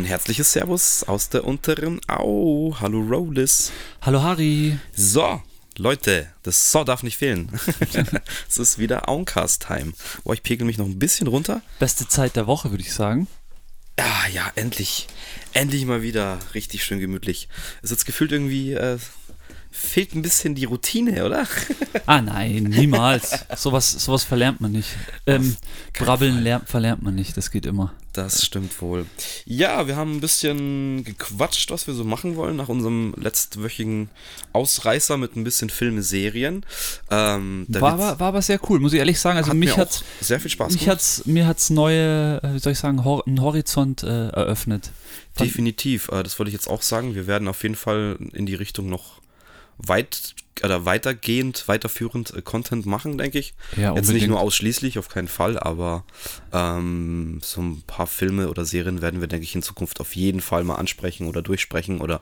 Ein herzliches Servus aus der unteren Au. Hallo Rollis. Hallo Harry. So, Leute, das So darf nicht fehlen. es ist wieder Auncast-Time. Boah, ich pegel mich noch ein bisschen runter. Beste Zeit der Woche, würde ich sagen. Ah ja, endlich. Endlich mal wieder richtig schön gemütlich. Es ist jetzt gefühlt irgendwie äh, fehlt ein bisschen die Routine, oder? Ah nein, niemals. sowas, sowas verlernt man nicht. Ähm, Brabbeln lernt, verlernt man nicht, das geht immer. Das stimmt wohl. Ja, wir haben ein bisschen gequatscht, was wir so machen wollen nach unserem letztwöchigen Ausreißer mit ein bisschen Filme, Serien. Ähm, war, war, war aber sehr cool, muss ich ehrlich sagen. Also hat mich hat sehr viel Spaß mich gemacht. Hat's, mir hat es neue, äh, wie soll ich sagen, Hor einen Horizont äh, eröffnet. Definitiv, äh, das wollte ich jetzt auch sagen. Wir werden auf jeden Fall in die Richtung noch weit oder weitergehend, weiterführend äh, Content machen, denke ich. Ja, Jetzt nicht nur ausschließlich, auf keinen Fall, aber ähm, so ein paar Filme oder Serien werden wir, denke ich, in Zukunft auf jeden Fall mal ansprechen oder durchsprechen oder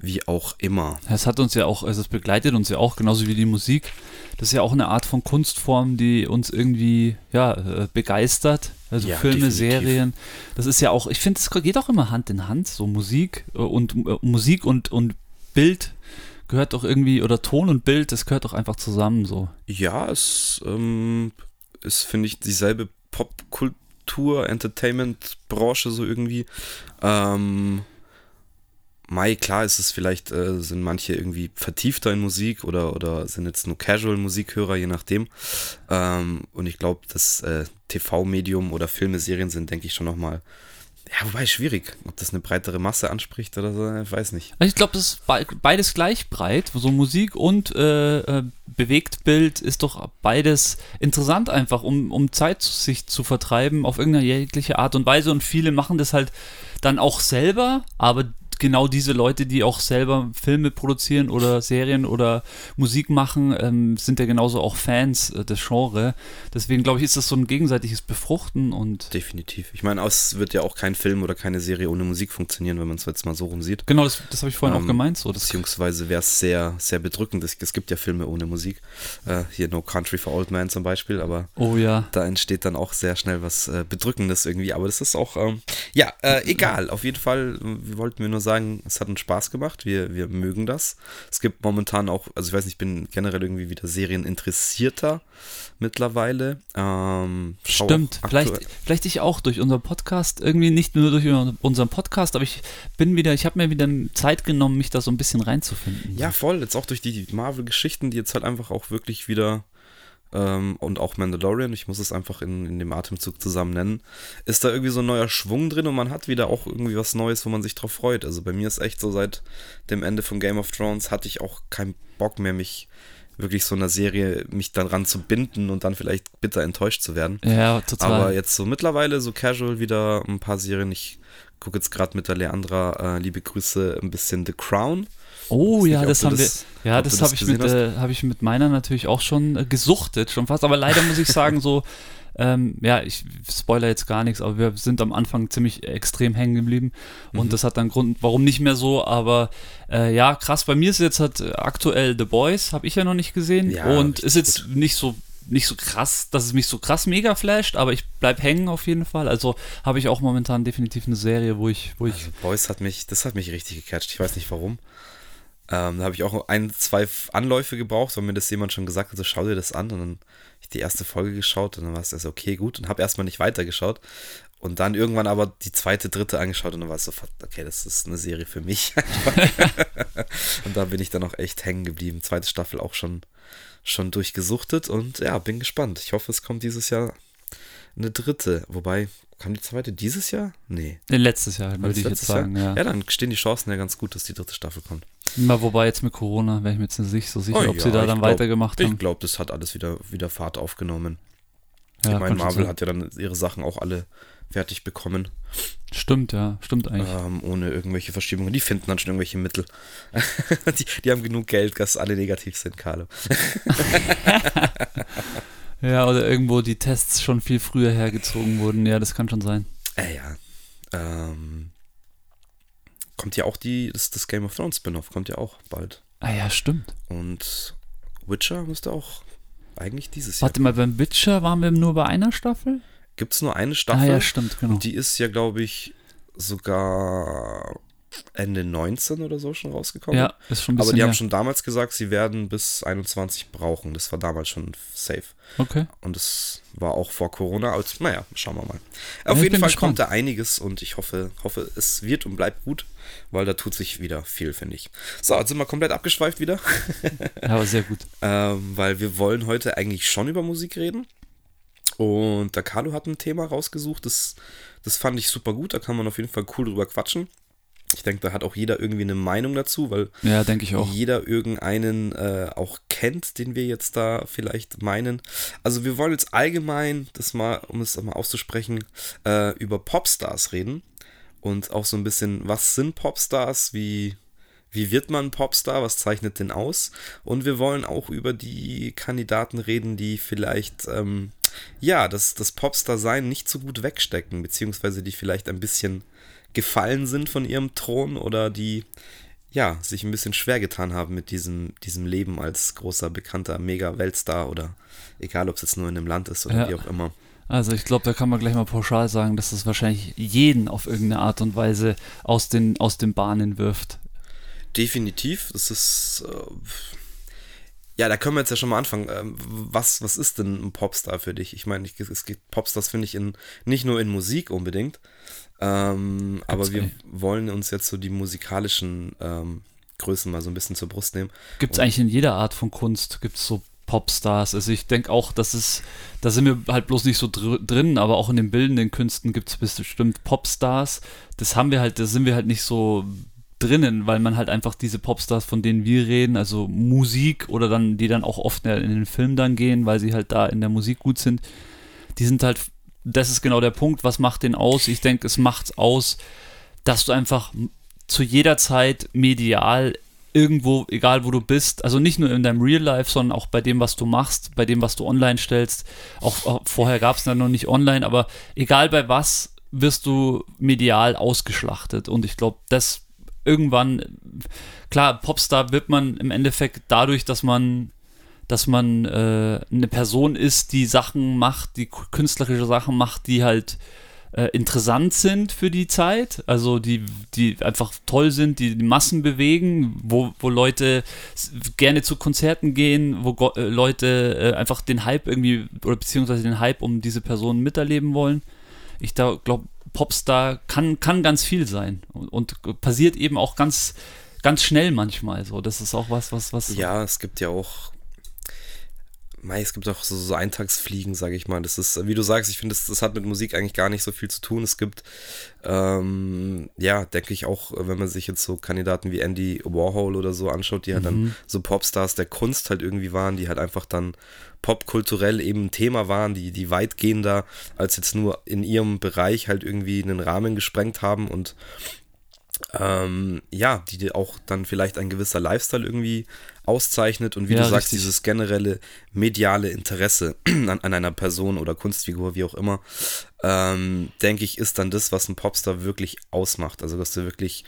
wie auch immer. Es hat uns ja auch, also es begleitet uns ja auch, genauso wie die Musik. Das ist ja auch eine Art von Kunstform, die uns irgendwie ja, äh, begeistert. Also ja, Filme, definitiv. Serien. Das ist ja auch, ich finde, es geht auch immer Hand in Hand, so Musik äh, und äh, Musik und, und Bild gehört doch irgendwie, oder Ton und Bild, das gehört doch einfach zusammen so. Ja, es ähm, ist, finde ich, dieselbe Popkultur, Entertainment-Branche so irgendwie. Ähm, Mai, klar ist es vielleicht, äh, sind manche irgendwie vertiefter in Musik oder, oder sind jetzt nur Casual-Musikhörer, je nachdem. Ähm, und ich glaube, das äh, TV-Medium oder Filme, Serien sind, denke ich, schon nochmal ja, wobei schwierig, ob das eine breitere Masse anspricht oder so, ich weiß nicht. Also ich glaube, das ist beides gleich breit. So Musik und äh, äh, Bewegtbild ist doch beides interessant einfach, um, um Zeit sich zu vertreiben auf irgendeine jegliche Art und Weise. Und viele machen das halt dann auch selber, aber genau diese Leute, die auch selber Filme produzieren oder Serien oder Musik machen, ähm, sind ja genauso auch Fans äh, des Genres. Deswegen glaube ich, ist das so ein gegenseitiges Befruchten und. Definitiv. Ich meine, es wird ja auch kein Film oder keine Serie ohne Musik funktionieren, wenn man es jetzt mal so rum sieht. Genau, das, das habe ich vorhin ähm, auch gemeint. So, beziehungsweise wäre es sehr, sehr bedrückend. Es, es, gibt ja Filme ohne Musik. Äh, hier No Country for Old Men zum Beispiel, aber oh, ja. da entsteht dann auch sehr schnell was äh, Bedrückendes irgendwie. Aber das ist auch, ähm, ja, äh, egal. Auf jeden Fall, wir wollten wir nur sagen, es hat uns Spaß gemacht. Wir, wir mögen das. Es gibt momentan auch, also ich weiß nicht, ich bin generell irgendwie wieder Serieninteressierter mittlerweile. Ähm, Stimmt, vielleicht, vielleicht ich auch durch unseren Podcast, irgendwie nicht nur durch unseren Podcast, aber ich bin wieder, ich habe mir wieder Zeit genommen, mich da so ein bisschen reinzufinden. Ja, voll. Jetzt auch durch die Marvel-Geschichten, die jetzt halt einfach auch wirklich wieder ähm, und auch Mandalorian, ich muss es einfach in, in dem Atemzug zusammen nennen, ist da irgendwie so ein neuer Schwung drin und man hat wieder auch irgendwie was Neues, wo man sich drauf freut. Also bei mir ist echt so seit dem Ende von Game of Thrones hatte ich auch keinen Bock mehr, mich wirklich so einer Serie mich dann zu binden und dann vielleicht bitter enttäuscht zu werden. Ja, total. Aber jetzt so mittlerweile so casual wieder ein paar Serien. Ich gucke jetzt gerade mit der Leandra, äh, liebe Grüße, ein bisschen The Crown. Oh ja, das haben das, wir. Ja, das habe ich, mit, äh, hab ich mit meiner natürlich auch schon äh, gesuchtet, schon fast. Aber leider muss ich sagen, so, ähm, ja, ich spoiler jetzt gar nichts, aber wir sind am Anfang ziemlich extrem hängen geblieben. Und mhm. das hat dann Grund, warum nicht mehr so. Aber äh, ja, krass, bei mir ist jetzt halt aktuell The Boys, habe ich ja noch nicht gesehen. Ja, und ist jetzt gut. nicht so nicht so krass, dass es mich so krass mega flasht, aber ich bleib hängen auf jeden Fall. Also habe ich auch momentan definitiv eine Serie, wo ich, wo ich. Also Boys hat mich, das hat mich richtig gecatcht. Ich weiß nicht warum. Ähm, da habe ich auch ein, zwei Anläufe gebraucht, weil mir das jemand schon gesagt hat, so schau dir das an. Und dann habe ich die erste Folge geschaut und dann war es also okay, gut. Und habe erstmal nicht weitergeschaut. Und dann irgendwann aber die zweite, dritte angeschaut und dann war es so, okay, das ist eine Serie für mich. und da bin ich dann auch echt hängen geblieben. Zweite Staffel auch schon, schon durchgesuchtet und ja, bin gespannt. Ich hoffe, es kommt dieses Jahr eine dritte. Wobei, Kam die zweite dieses Jahr? Nee. nee letztes Jahr, würde ich jetzt sagen, ja. Ja, dann stehen die Chancen ja ganz gut, dass die dritte Staffel kommt. Na, wobei jetzt mit Corona wäre ich mir jetzt nicht so sicher, oh, ob ja, sie da dann glaub, weitergemacht haben. Ich glaube, das hat alles wieder, wieder Fahrt aufgenommen. Ja, ich meine, Marvel hat ja dann ihre Sachen auch alle fertig bekommen. Stimmt, ja, stimmt eigentlich. Ähm, ohne irgendwelche Verschiebungen. Die finden dann schon irgendwelche Mittel. die, die haben genug Geld, dass alle negativ sind, Carlo. Ja, oder irgendwo die Tests schon viel früher hergezogen wurden. Ja, das kann schon sein. Äh, ja. Ähm, kommt ja auch die, das, das Game of Thrones Spin-off, kommt ja auch bald. Ah ja, stimmt. Und Witcher müsste auch eigentlich dieses Jahr. Warte mal, beim Witcher waren wir nur bei einer Staffel? Gibt es nur eine Staffel? Ah ja, stimmt, genau. Und die ist ja, glaube ich, sogar Ende 19 oder so schon rausgekommen. Ja, ist schon ein bisschen Aber die haben schon damals gesagt, sie werden bis 21 brauchen. Das war damals schon safe. Okay. Und es war auch vor Corona. Aber naja, schauen wir mal. Ja, Auf jeden Fall gespannt. kommt da einiges und ich hoffe, hoffe, es wird und bleibt gut, weil da tut sich wieder viel, finde ich. So, jetzt sind wir komplett abgeschweift wieder. ja, aber sehr gut. ähm, weil wir wollen heute eigentlich schon über Musik reden. Und der Carlo hat ein Thema rausgesucht, das, das fand ich super gut, da kann man auf jeden Fall cool drüber quatschen. Ich denke, da hat auch jeder irgendwie eine Meinung dazu, weil ja, denke ich auch. jeder irgendeinen äh, auch kennt, den wir jetzt da vielleicht meinen. Also wir wollen jetzt allgemein, das mal, um es mal auszusprechen, äh, über Popstars reden und auch so ein bisschen, was sind Popstars, wie wie wird man Popstar, was zeichnet den aus? Und wir wollen auch über die Kandidaten reden, die vielleicht, ähm, ja, das, das Popstar-Sein nicht so gut wegstecken, beziehungsweise die vielleicht ein bisschen gefallen sind von ihrem Thron oder die ja, sich ein bisschen schwer getan haben mit diesem, diesem Leben als großer, bekannter Mega-Weltstar oder egal, ob es jetzt nur in einem Land ist oder ja. wie auch immer. Also ich glaube, da kann man gleich mal pauschal sagen, dass es wahrscheinlich jeden auf irgendeine Art und Weise aus den, aus den Bahnen wirft. Definitiv. Das ist. Äh, ja, da können wir jetzt ja schon mal anfangen. Ähm, was, was ist denn ein Popstar für dich? Ich meine, es gibt Popstars, finde ich, in, nicht nur in Musik unbedingt, ähm, aber wir wollen uns jetzt so die musikalischen ähm, Größen mal so ein bisschen zur Brust nehmen. Gibt es eigentlich in jeder Art von Kunst, gibt es so Popstars. Also ich denke auch, dass es, da sind wir halt bloß nicht so dr drin, aber auch in den bildenden Künsten gibt es bestimmt Popstars. Das haben wir halt, da sind wir halt nicht so drinnen, weil man halt einfach diese Popstars, von denen wir reden, also Musik oder dann, die dann auch oft in den Film dann gehen, weil sie halt da in der Musik gut sind, die sind halt das ist genau der Punkt. Was macht den aus? Ich denke, es macht aus, dass du einfach zu jeder Zeit medial irgendwo, egal wo du bist, also nicht nur in deinem Real Life, sondern auch bei dem, was du machst, bei dem, was du online stellst. Auch, auch vorher gab es dann noch nicht online, aber egal bei was, wirst du medial ausgeschlachtet. Und ich glaube, das irgendwann, klar, Popstar wird man im Endeffekt dadurch, dass man dass man äh, eine Person ist, die Sachen macht, die künstlerische Sachen macht, die halt äh, interessant sind für die Zeit, also die, die einfach toll sind, die die Massen bewegen, wo, wo Leute gerne zu Konzerten gehen, wo Go äh, Leute äh, einfach den Hype irgendwie, oder beziehungsweise den Hype um diese Person miterleben wollen. Ich glaube, Popstar kann, kann ganz viel sein und, und passiert eben auch ganz ganz schnell manchmal so. Das ist auch was, was, was. Ja, es gibt ja auch Mei, es gibt auch so, so Eintagsfliegen, sage ich mal. Das ist, wie du sagst, ich finde, das, das, hat mit Musik eigentlich gar nicht so viel zu tun. Es gibt, ähm, ja, denke ich auch, wenn man sich jetzt so Kandidaten wie Andy Warhol oder so anschaut, die halt mhm. dann so Popstars der Kunst halt irgendwie waren, die halt einfach dann popkulturell eben ein Thema waren, die, die weitgehender als jetzt nur in ihrem Bereich halt irgendwie einen Rahmen gesprengt haben und ähm, ja, die auch dann vielleicht ein gewisser Lifestyle irgendwie auszeichnet und wie ja, du sagst, richtig. dieses generelle mediale Interesse an, an, einer Person oder Kunstfigur, wie auch immer, ähm, denke ich, ist dann das, was ein Popstar wirklich ausmacht. Also, dass du wirklich,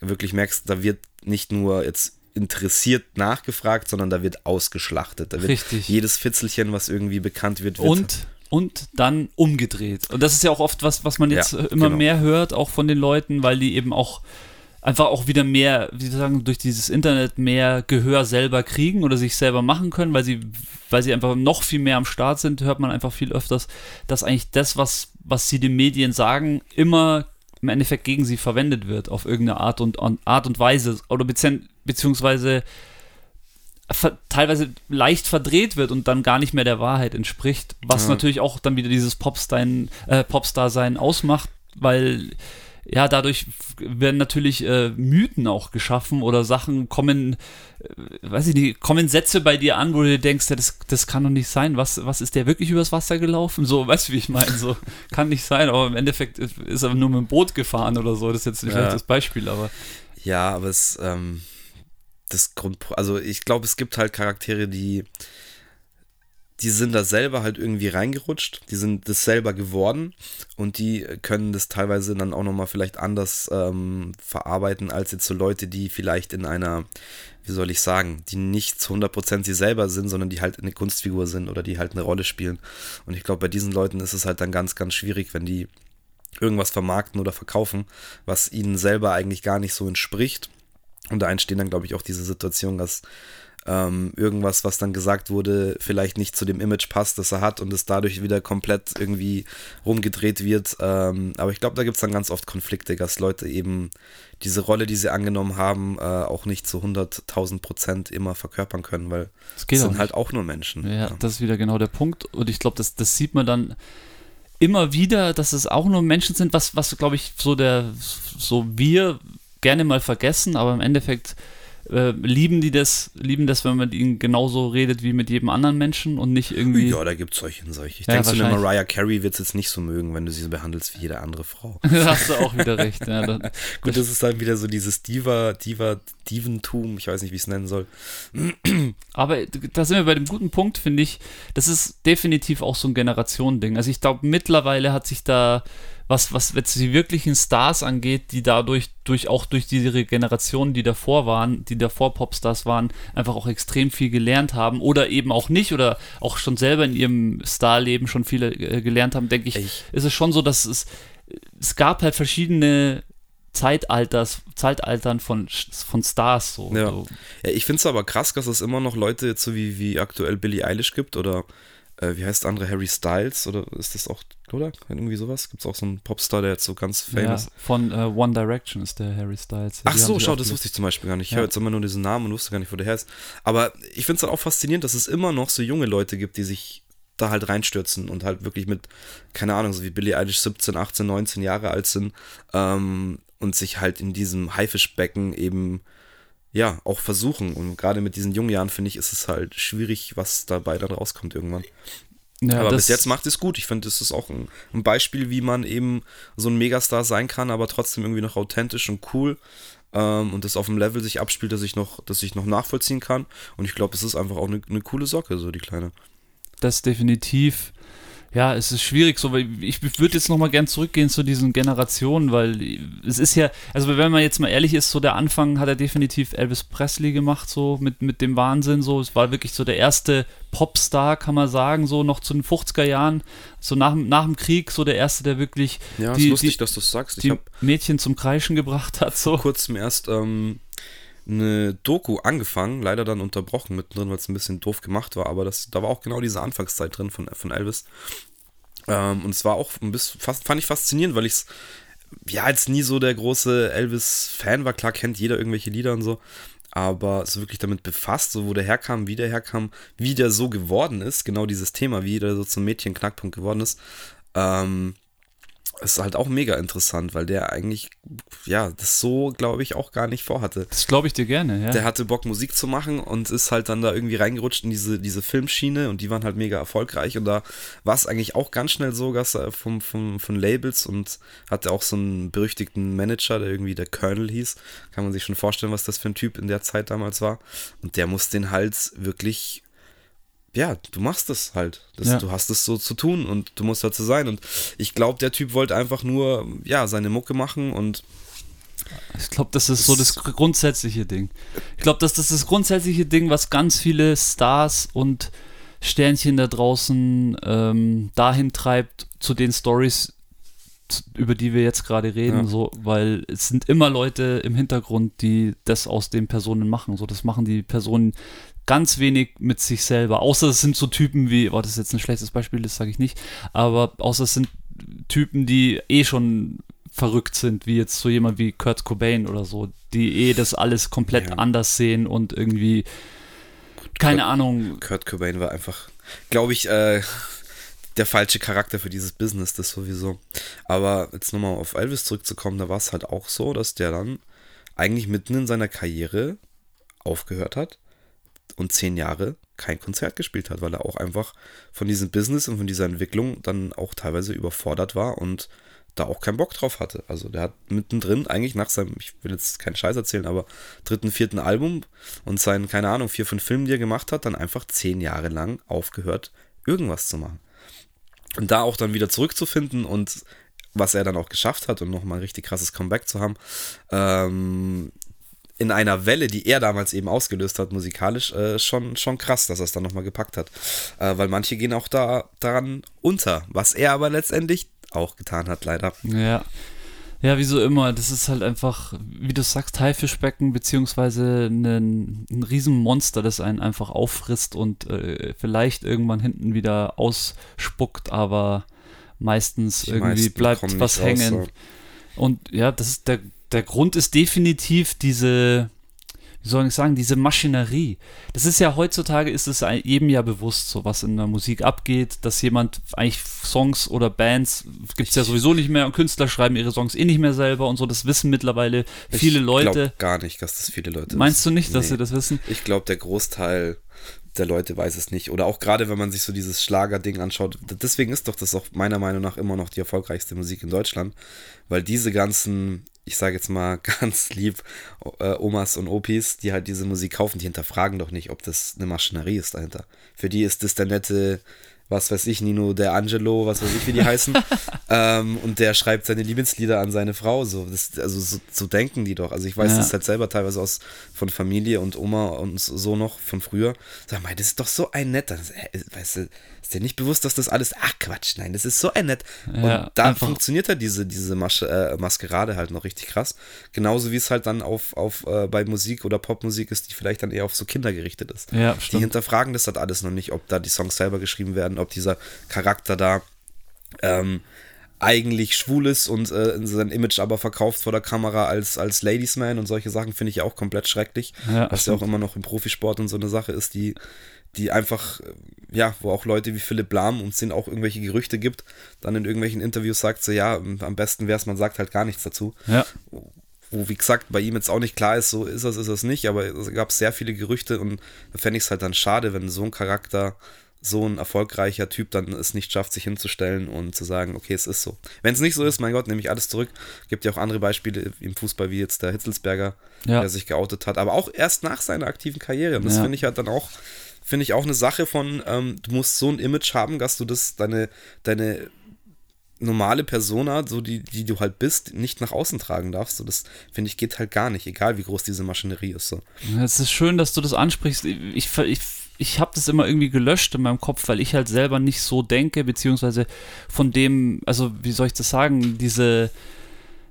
wirklich merkst, da wird nicht nur jetzt interessiert nachgefragt, sondern da wird ausgeschlachtet. Da wird richtig. jedes Fitzelchen, was irgendwie bekannt wird, wird und und dann umgedreht. Und das ist ja auch oft was, was man jetzt ja, immer genau. mehr hört, auch von den Leuten, weil die eben auch einfach auch wieder mehr, wie Sie sagen, durch dieses Internet mehr Gehör selber kriegen oder sich selber machen können, weil sie, weil sie einfach noch viel mehr am Start sind, hört man einfach viel öfters, dass eigentlich das, was, was sie den Medien sagen, immer im Endeffekt gegen sie verwendet wird, auf irgendeine Art und, Art und Weise oder beziehungsweise teilweise leicht verdreht wird und dann gar nicht mehr der Wahrheit entspricht, was ja. natürlich auch dann wieder dieses Popstar-Sein äh, Popstar ausmacht, weil ja, dadurch werden natürlich äh, Mythen auch geschaffen oder Sachen kommen, äh, weiß ich nicht, kommen Sätze bei dir an, wo du denkst, ja, das, das kann doch nicht sein. Was, was ist der wirklich übers Wasser gelaufen? So, weißt du, wie ich meine? So, kann nicht sein, aber im Endeffekt ist er nur mit dem Boot gefahren oder so. Das ist jetzt vielleicht ja. das Beispiel, aber. Ja, aber es, ähm, das Grund, also ich glaube, es gibt halt Charaktere, die, die sind da selber halt irgendwie reingerutscht, die sind das selber geworden und die können das teilweise dann auch nochmal vielleicht anders ähm, verarbeiten als jetzt so Leute, die vielleicht in einer, wie soll ich sagen, die nicht zu 100% sie selber sind, sondern die halt eine Kunstfigur sind oder die halt eine Rolle spielen. Und ich glaube, bei diesen Leuten ist es halt dann ganz, ganz schwierig, wenn die irgendwas vermarkten oder verkaufen, was ihnen selber eigentlich gar nicht so entspricht. Und da entstehen dann, glaube ich, auch diese Situation, dass ähm, irgendwas, was dann gesagt wurde, vielleicht nicht zu dem Image passt, das er hat und es dadurch wieder komplett irgendwie rumgedreht wird. Ähm, aber ich glaube, da gibt es dann ganz oft Konflikte, dass Leute eben diese Rolle, die sie angenommen haben, äh, auch nicht zu 100.000 Prozent immer verkörpern können, weil es sind halt auch nur Menschen. Ja, ja, das ist wieder genau der Punkt. Und ich glaube, das, das sieht man dann immer wieder, dass es auch nur Menschen sind, was, was glaube ich, so der, so wir gerne mal vergessen, aber im Endeffekt äh, lieben die das, lieben das, wenn man mit ihnen genauso redet wie mit jedem anderen Menschen und nicht irgendwie. Ja, da gibt es solche und solche. Ich ja, denke, so eine Mariah Carey wird es jetzt nicht so mögen, wenn du sie so behandelst wie jede andere Frau. da hast du auch wieder recht. Ja, dann, Gut, das ist dann wieder so dieses Diva, Diva, Diventum, ich weiß nicht, wie ich es nennen soll. Aber da sind wir bei dem guten Punkt, finde ich. Das ist definitiv auch so ein Generationending. Also ich glaube, mittlerweile hat sich da was, was jetzt die wirklichen Stars angeht, die dadurch, durch, auch durch diese Generationen, die davor waren, die davor Popstars waren, einfach auch extrem viel gelernt haben oder eben auch nicht oder auch schon selber in ihrem Starleben schon viele äh, gelernt haben, denke ich, ich, ist es schon so, dass es, es gab halt verschiedene Zeitalters, Zeitaltern von, von Stars. So, ja. so. ja ich finde es aber krass, dass es immer noch Leute jetzt so wie, wie aktuell Billie Eilish gibt oder äh, wie heißt der andere, Harry Styles oder ist das auch, oder? Irgendwie sowas? Gibt es auch so einen Popstar, der jetzt so ganz famous ja, Von uh, One Direction ist der Harry Styles. Ach so, schau, das wusste ich zum Beispiel gar nicht. Ich ja. höre jetzt immer nur diesen Namen und wusste gar nicht, wo der her ist. Aber ich finde es halt auch faszinierend, dass es immer noch so junge Leute gibt, die sich da halt reinstürzen und halt wirklich mit, keine Ahnung, so wie Billie Eilish 17, 18, 19 Jahre alt sind ähm, und sich halt in diesem Haifischbecken eben ja, auch versuchen. Und gerade mit diesen jungen Jahren, finde ich, ist es halt schwierig, was dabei dann rauskommt irgendwann. Ja, aber bis jetzt macht es gut. Ich finde, das ist auch ein, ein, Beispiel, wie man eben so ein Megastar sein kann, aber trotzdem irgendwie noch authentisch und cool. Ähm, und das auf einem Level sich abspielt, dass ich noch, dass ich noch nachvollziehen kann. Und ich glaube, es ist einfach auch eine, eine coole Socke, so die kleine. Das definitiv ja, es ist schwierig so, weil ich würde jetzt nochmal gern zurückgehen zu diesen Generationen, weil es ist ja, also wenn man jetzt mal ehrlich ist, so der Anfang hat er definitiv Elvis Presley gemacht, so mit, mit dem Wahnsinn, so, es war wirklich so der erste Popstar, kann man sagen, so noch zu den 50er Jahren, so nach, nach dem Krieg, so der erste, der wirklich ja, die, ist lustig, die, dass du sagst. Ich die Mädchen zum Kreischen gebracht hat, so. Vor kurzem erst, ähm, eine Doku angefangen, leider dann unterbrochen mittendrin, weil es ein bisschen doof gemacht war, aber das, da war auch genau diese Anfangszeit drin von, von Elvis. Ähm, und es war auch ein bisschen, fast, fand ich faszinierend, weil ich es ja jetzt nie so der große Elvis-Fan war. Klar kennt jeder irgendwelche Lieder und so, aber so wirklich damit befasst, so wo der herkam, wie der herkam, wie der so geworden ist, genau dieses Thema, wie der so zum Mädchen-Knackpunkt geworden ist. Ähm, ist halt auch mega interessant, weil der eigentlich, ja, das so, glaube ich, auch gar nicht vorhatte. Das glaube ich dir gerne, ja. Der hatte Bock, Musik zu machen und ist halt dann da irgendwie reingerutscht in diese, diese Filmschiene und die waren halt mega erfolgreich und da war es eigentlich auch ganz schnell so, dass er vom, vom, von Labels und hatte auch so einen berüchtigten Manager, der irgendwie der Colonel hieß. Kann man sich schon vorstellen, was das für ein Typ in der Zeit damals war. Und der muss den halt wirklich ja, du machst es halt. Das, ja. Du hast es so zu tun und du musst dazu sein. Und ich glaube, der Typ wollte einfach nur, ja, seine Mucke machen und. Ich glaube, das ist so das grundsätzliche Ding. Ich glaube, das, das ist das grundsätzliche Ding, was ganz viele Stars und Sternchen da draußen ähm, dahin treibt, zu den Stories, über die wir jetzt gerade reden, ja. so, weil es sind immer Leute im Hintergrund, die das aus den Personen machen. So, das machen die Personen ganz wenig mit sich selber. Außer es sind so Typen wie, oh, das ist jetzt ein schlechtes Beispiel, das sage ich nicht, aber außer es sind Typen, die eh schon verrückt sind, wie jetzt so jemand wie Kurt Cobain oder so, die eh das alles komplett ja. anders sehen und irgendwie, keine Kurt, Ahnung. Kurt Cobain war einfach, glaube ich, äh, der falsche Charakter für dieses Business, das sowieso. Aber jetzt nochmal auf Elvis zurückzukommen, da war es halt auch so, dass der dann eigentlich mitten in seiner Karriere aufgehört hat und zehn Jahre kein Konzert gespielt hat, weil er auch einfach von diesem Business und von dieser Entwicklung dann auch teilweise überfordert war und da auch keinen Bock drauf hatte. Also der hat mittendrin eigentlich nach seinem, ich will jetzt keinen Scheiß erzählen, aber dritten, vierten Album und seinen, keine Ahnung, vier, fünf Filmen, die er gemacht hat, dann einfach zehn Jahre lang aufgehört, irgendwas zu machen. Und da auch dann wieder zurückzufinden und was er dann auch geschafft hat und nochmal ein richtig krasses Comeback zu haben, ähm, in einer Welle, die er damals eben ausgelöst hat, musikalisch, äh, schon, schon krass, dass er es dann nochmal gepackt hat. Äh, weil manche gehen auch da daran unter, was er aber letztendlich auch getan hat, leider. Ja. Ja, wie so immer, das ist halt einfach, wie du sagst, Haifischbecken, beziehungsweise ein, ein Riesenmonster, das einen einfach auffrisst und äh, vielleicht irgendwann hinten wieder ausspuckt, aber meistens Die irgendwie bleibt was hängen. Raus, so. Und ja, das ist der, der Grund ist definitiv diese, wie soll ich sagen, diese Maschinerie. Das ist ja heutzutage, ist es jedem ja bewusst, so was in der Musik abgeht, dass jemand eigentlich Songs oder Bands gibt es ja sowieso nicht mehr und Künstler schreiben ihre Songs eh nicht mehr selber und so. Das wissen mittlerweile viele ich Leute. Ich gar nicht, dass das viele Leute Meinst du nicht, dass nee. sie das wissen? Ich glaube, der Großteil der Leute weiß es nicht. Oder auch gerade, wenn man sich so dieses Schlager-Ding anschaut. Deswegen ist doch das auch meiner Meinung nach immer noch die erfolgreichste Musik in Deutschland. Weil diese ganzen ich sage jetzt mal ganz lieb, äh, Omas und Opis, die halt diese Musik kaufen, die hinterfragen doch nicht, ob das eine Maschinerie ist dahinter. Für die ist das der nette was weiß ich, Nino der Angelo, was weiß ich, wie die heißen. ähm, und der schreibt seine Lieblingslieder an seine Frau. So, das, also so, so, denken die doch. Also ich weiß ja. das halt selber teilweise aus von Familie und Oma und so noch von früher. Sag mal, das ist doch so ein netter. Weißt du, ist dir nicht bewusst, dass das alles. Ach Quatsch, nein, das ist so ein nett. Ja, und da funktioniert halt diese, diese Masche, äh, Maskerade halt noch richtig krass. Genauso wie es halt dann auf, auf äh, bei Musik oder Popmusik ist, die vielleicht dann eher auf so Kinder gerichtet ist. Ja, die hinterfragen das halt alles noch nicht, ob da die Songs selber geschrieben werden ob dieser Charakter da ähm, eigentlich schwul ist und äh, sein Image aber verkauft vor der Kamera als, als Ladiesman und solche Sachen finde ich auch komplett schrecklich. Ja, was ja auch immer noch im Profisport und so eine Sache ist, die, die einfach, äh, ja, wo auch Leute wie Philipp Lahm und es auch irgendwelche Gerüchte gibt, dann in irgendwelchen Interviews sagt so, ja, am besten wäre es, man sagt halt gar nichts dazu. Ja. Wo, wie gesagt, bei ihm jetzt auch nicht klar ist, so ist es, ist es nicht, aber es gab sehr viele Gerüchte und da fände ich es halt dann schade, wenn so ein Charakter so ein erfolgreicher Typ dann es nicht schafft, sich hinzustellen und zu sagen, okay, es ist so. Wenn es nicht so ist, mein Gott, nehme ich alles zurück. Gibt ja auch andere Beispiele im Fußball, wie jetzt der Hitzelsberger, ja. der sich geoutet hat, aber auch erst nach seiner aktiven Karriere. Und das ja. finde ich halt dann auch, finde ich auch eine Sache von, ähm, du musst so ein Image haben, dass du das, deine, deine normale Persona, so die, die du halt bist, nicht nach außen tragen darfst. So, das finde ich geht halt gar nicht, egal wie groß diese Maschinerie ist. So. Es ist schön, dass du das ansprichst. Ich, ich ich habe das immer irgendwie gelöscht in meinem Kopf, weil ich halt selber nicht so denke, beziehungsweise von dem, also wie soll ich das sagen, diese,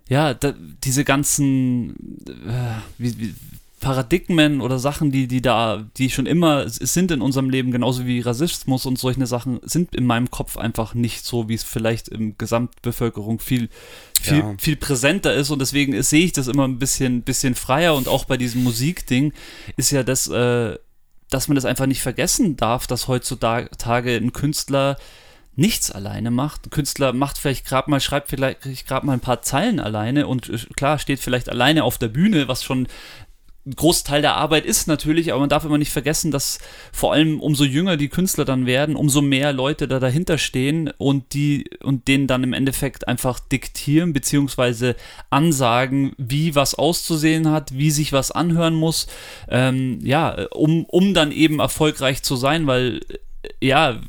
ja, da, diese ganzen äh, wie, wie, Paradigmen oder Sachen, die, die da, die schon immer sind in unserem Leben, genauso wie Rassismus und solche Sachen, sind in meinem Kopf einfach nicht so, wie es vielleicht im Gesamtbevölkerung viel, viel, ja. viel präsenter ist. Und deswegen sehe ich das immer ein bisschen, bisschen freier. Und auch bei diesem Musikding ist ja das, äh, dass man das einfach nicht vergessen darf, dass heutzutage ein Künstler nichts alleine macht. Ein Künstler macht vielleicht gerade mal, schreibt vielleicht gerade mal ein paar Zeilen alleine und äh, klar steht vielleicht alleine auf der Bühne, was schon ein Großteil der Arbeit ist natürlich, aber man darf immer nicht vergessen, dass vor allem umso jünger die Künstler dann werden, umso mehr Leute da dahinter stehen und die und denen dann im Endeffekt einfach diktieren beziehungsweise ansagen, wie was auszusehen hat, wie sich was anhören muss, ähm, ja, um, um dann eben erfolgreich zu sein, weil ja,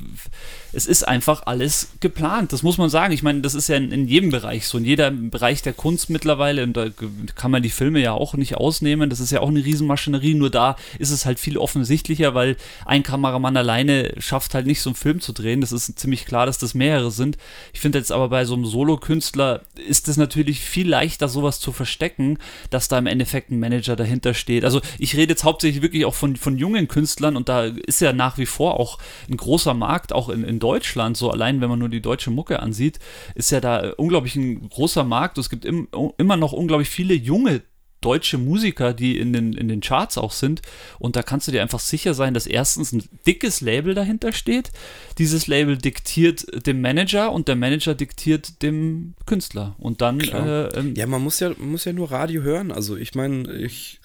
es ist einfach alles geplant. Das muss man sagen. Ich meine, das ist ja in, in, jedem Bereich so. In jedem Bereich der Kunst mittlerweile. Und da kann man die Filme ja auch nicht ausnehmen. Das ist ja auch eine Riesenmaschinerie. Nur da ist es halt viel offensichtlicher, weil ein Kameramann alleine schafft halt nicht so einen Film zu drehen. Das ist ziemlich klar, dass das mehrere sind. Ich finde jetzt aber bei so einem Solo-Künstler ist es natürlich viel leichter, sowas zu verstecken, dass da im Endeffekt ein Manager dahinter steht. Also ich rede jetzt hauptsächlich wirklich auch von, von jungen Künstlern und da ist ja nach wie vor auch ein großer Markt, auch in, in Deutschland, so allein wenn man nur die deutsche Mucke ansieht, ist ja da unglaublich ein großer Markt. Es gibt im, immer noch unglaublich viele junge deutsche Musiker, die in den, in den Charts auch sind. Und da kannst du dir einfach sicher sein, dass erstens ein dickes Label dahinter steht. Dieses Label diktiert dem Manager und der Manager diktiert dem Künstler. Und dann. Äh, ähm, ja, man muss ja, muss ja nur Radio hören. Also ich meine, ich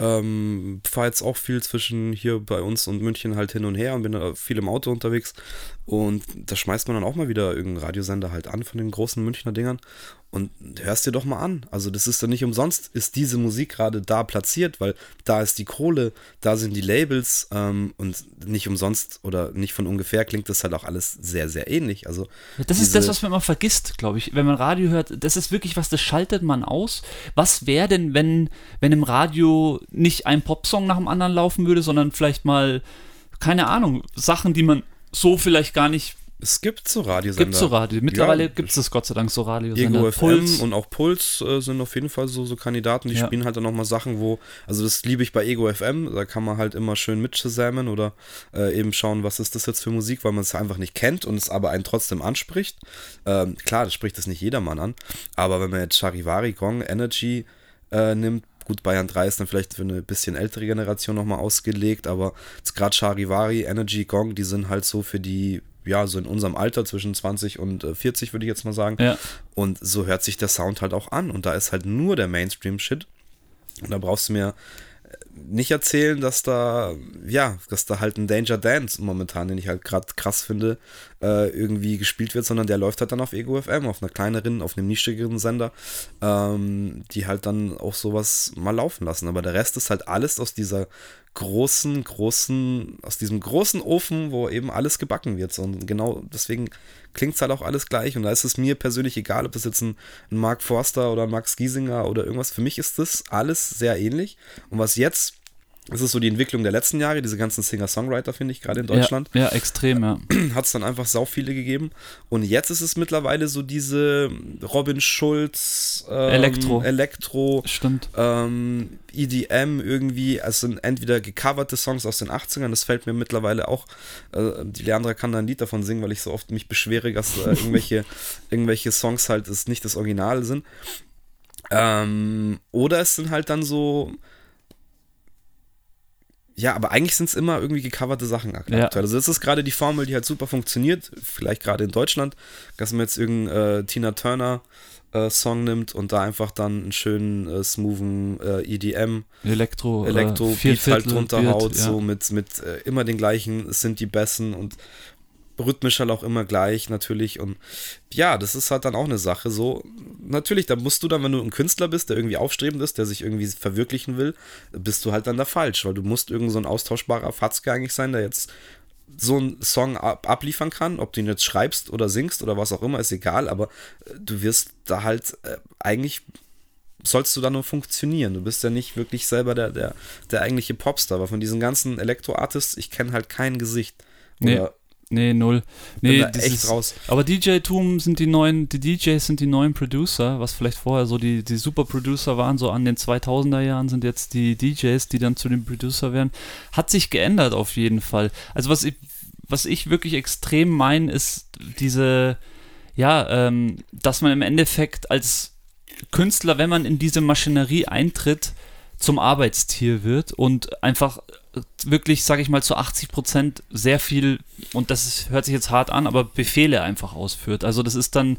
ähm, fahre jetzt auch viel zwischen hier bei uns und München halt hin und her und bin viel im Auto unterwegs. Und da schmeißt man dann auch mal wieder irgendeinen Radiosender halt an von den großen Münchner Dingern und hörst dir doch mal an. Also das ist doch nicht umsonst, ist diese Musik gerade da platziert, weil da ist die Kohle, da sind die Labels ähm, und nicht umsonst oder nicht von ungefähr klingt das halt auch alles sehr, sehr ähnlich. Also das ist das, was man immer vergisst, glaube ich. Wenn man Radio hört, das ist wirklich was, das schaltet man aus. Was wäre denn, wenn, wenn im Radio nicht ein Popsong nach dem anderen laufen würde, sondern vielleicht mal, keine Ahnung, Sachen, die man so vielleicht gar nicht Es gibt so Radiosender. Gibt so Radio. Mittlerweile ja, gibt es Gott sei Dank so Radiosender. Ego FM und auch Puls äh, sind auf jeden Fall so, so Kandidaten, die ja. spielen halt dann nochmal Sachen, wo, also das liebe ich bei Ego FM, da kann man halt immer schön mitzusammen oder äh, eben schauen, was ist das jetzt für Musik, weil man es einfach nicht kennt und es aber einen trotzdem anspricht. Ähm, klar, das spricht das nicht jedermann an, aber wenn man jetzt Charivari, Gong, Energy äh, nimmt, Gut, Bayern 3 ist dann vielleicht für eine bisschen ältere Generation nochmal ausgelegt, aber gerade Charivari, Energy, Gong, die sind halt so für die ja, so in unserem Alter zwischen 20 und 40, äh, würde ich jetzt mal sagen. Ja. Und so hört sich der Sound halt auch an. Und da ist halt nur der Mainstream-Shit. Und da brauchst du mir äh, nicht erzählen, dass da, ja, dass da halt ein Danger Dance momentan, den ich halt gerade krass finde, äh, irgendwie gespielt wird, sondern der läuft halt dann auf Ego FM, auf einer kleineren, auf einem nischigeren Sender, ähm, die halt dann auch sowas mal laufen lassen. Aber der Rest ist halt alles aus dieser großen, großen, aus diesem großen Ofen, wo eben alles gebacken wird. Und genau deswegen klingt es halt auch alles gleich. Und da ist es mir persönlich egal, ob das jetzt ein, ein Mark Forster oder ein Max Giesinger oder irgendwas. Für mich ist das alles sehr ähnlich. Und was jetzt das ist so die Entwicklung der letzten Jahre, diese ganzen Singer-Songwriter, finde ich, gerade in Deutschland. Ja, ja extrem, ja. Hat es dann einfach sau viele gegeben. Und jetzt ist es mittlerweile so diese Robin Schulz, ähm, Elektro. Elektro, Stimmt. Ähm, EDM irgendwie, also sind entweder gecoverte Songs aus den 80ern, das fällt mir mittlerweile auch, äh, die Leandra kann da ein Lied davon singen, weil ich so oft mich beschwere, dass äh, irgendwelche, irgendwelche Songs halt das nicht das Original sind. Ähm, oder es sind halt dann so ja, aber eigentlich sind es immer irgendwie gecoverte Sachen aktuell. Ja. Also das ist gerade die Formel, die halt super funktioniert, vielleicht gerade in Deutschland, dass man jetzt irgendeinen äh, Tina Turner äh, Song nimmt und da einfach dann einen schönen, äh, smoothen äh, EDM Elektro, Elektro Beat halt drunter haut, ja. so mit, mit äh, immer den gleichen, es sind die besten und rhythmisch halt auch immer gleich natürlich und ja, das ist halt dann auch eine Sache so. Natürlich, da musst du dann, wenn du ein Künstler bist, der irgendwie aufstrebend ist, der sich irgendwie verwirklichen will, bist du halt dann da falsch, weil du musst irgend so ein austauschbarer Fatzke eigentlich sein, der jetzt so einen Song ab abliefern kann, ob du ihn jetzt schreibst oder singst oder was auch immer, ist egal, aber äh, du wirst da halt äh, eigentlich sollst du da nur funktionieren. Du bist ja nicht wirklich selber der, der, der eigentliche Popstar, aber von diesen ganzen Elektro-Artists, ich kenne halt kein Gesicht. Oder nee. Nee, null. Nee, echt ist, raus. Aber DJ-Tum sind die neuen, die DJs sind die neuen Producer, was vielleicht vorher so die, die Super-Producer waren, so an den 2000er Jahren sind jetzt die DJs, die dann zu den Producer werden. Hat sich geändert auf jeden Fall. Also was ich, was ich wirklich extrem meine, ist diese, ja, ähm, dass man im Endeffekt als Künstler, wenn man in diese Maschinerie eintritt, zum Arbeitstier wird und einfach wirklich, sage ich mal, zu 80 Prozent sehr viel, und das ist, hört sich jetzt hart an, aber Befehle einfach ausführt. Also das ist dann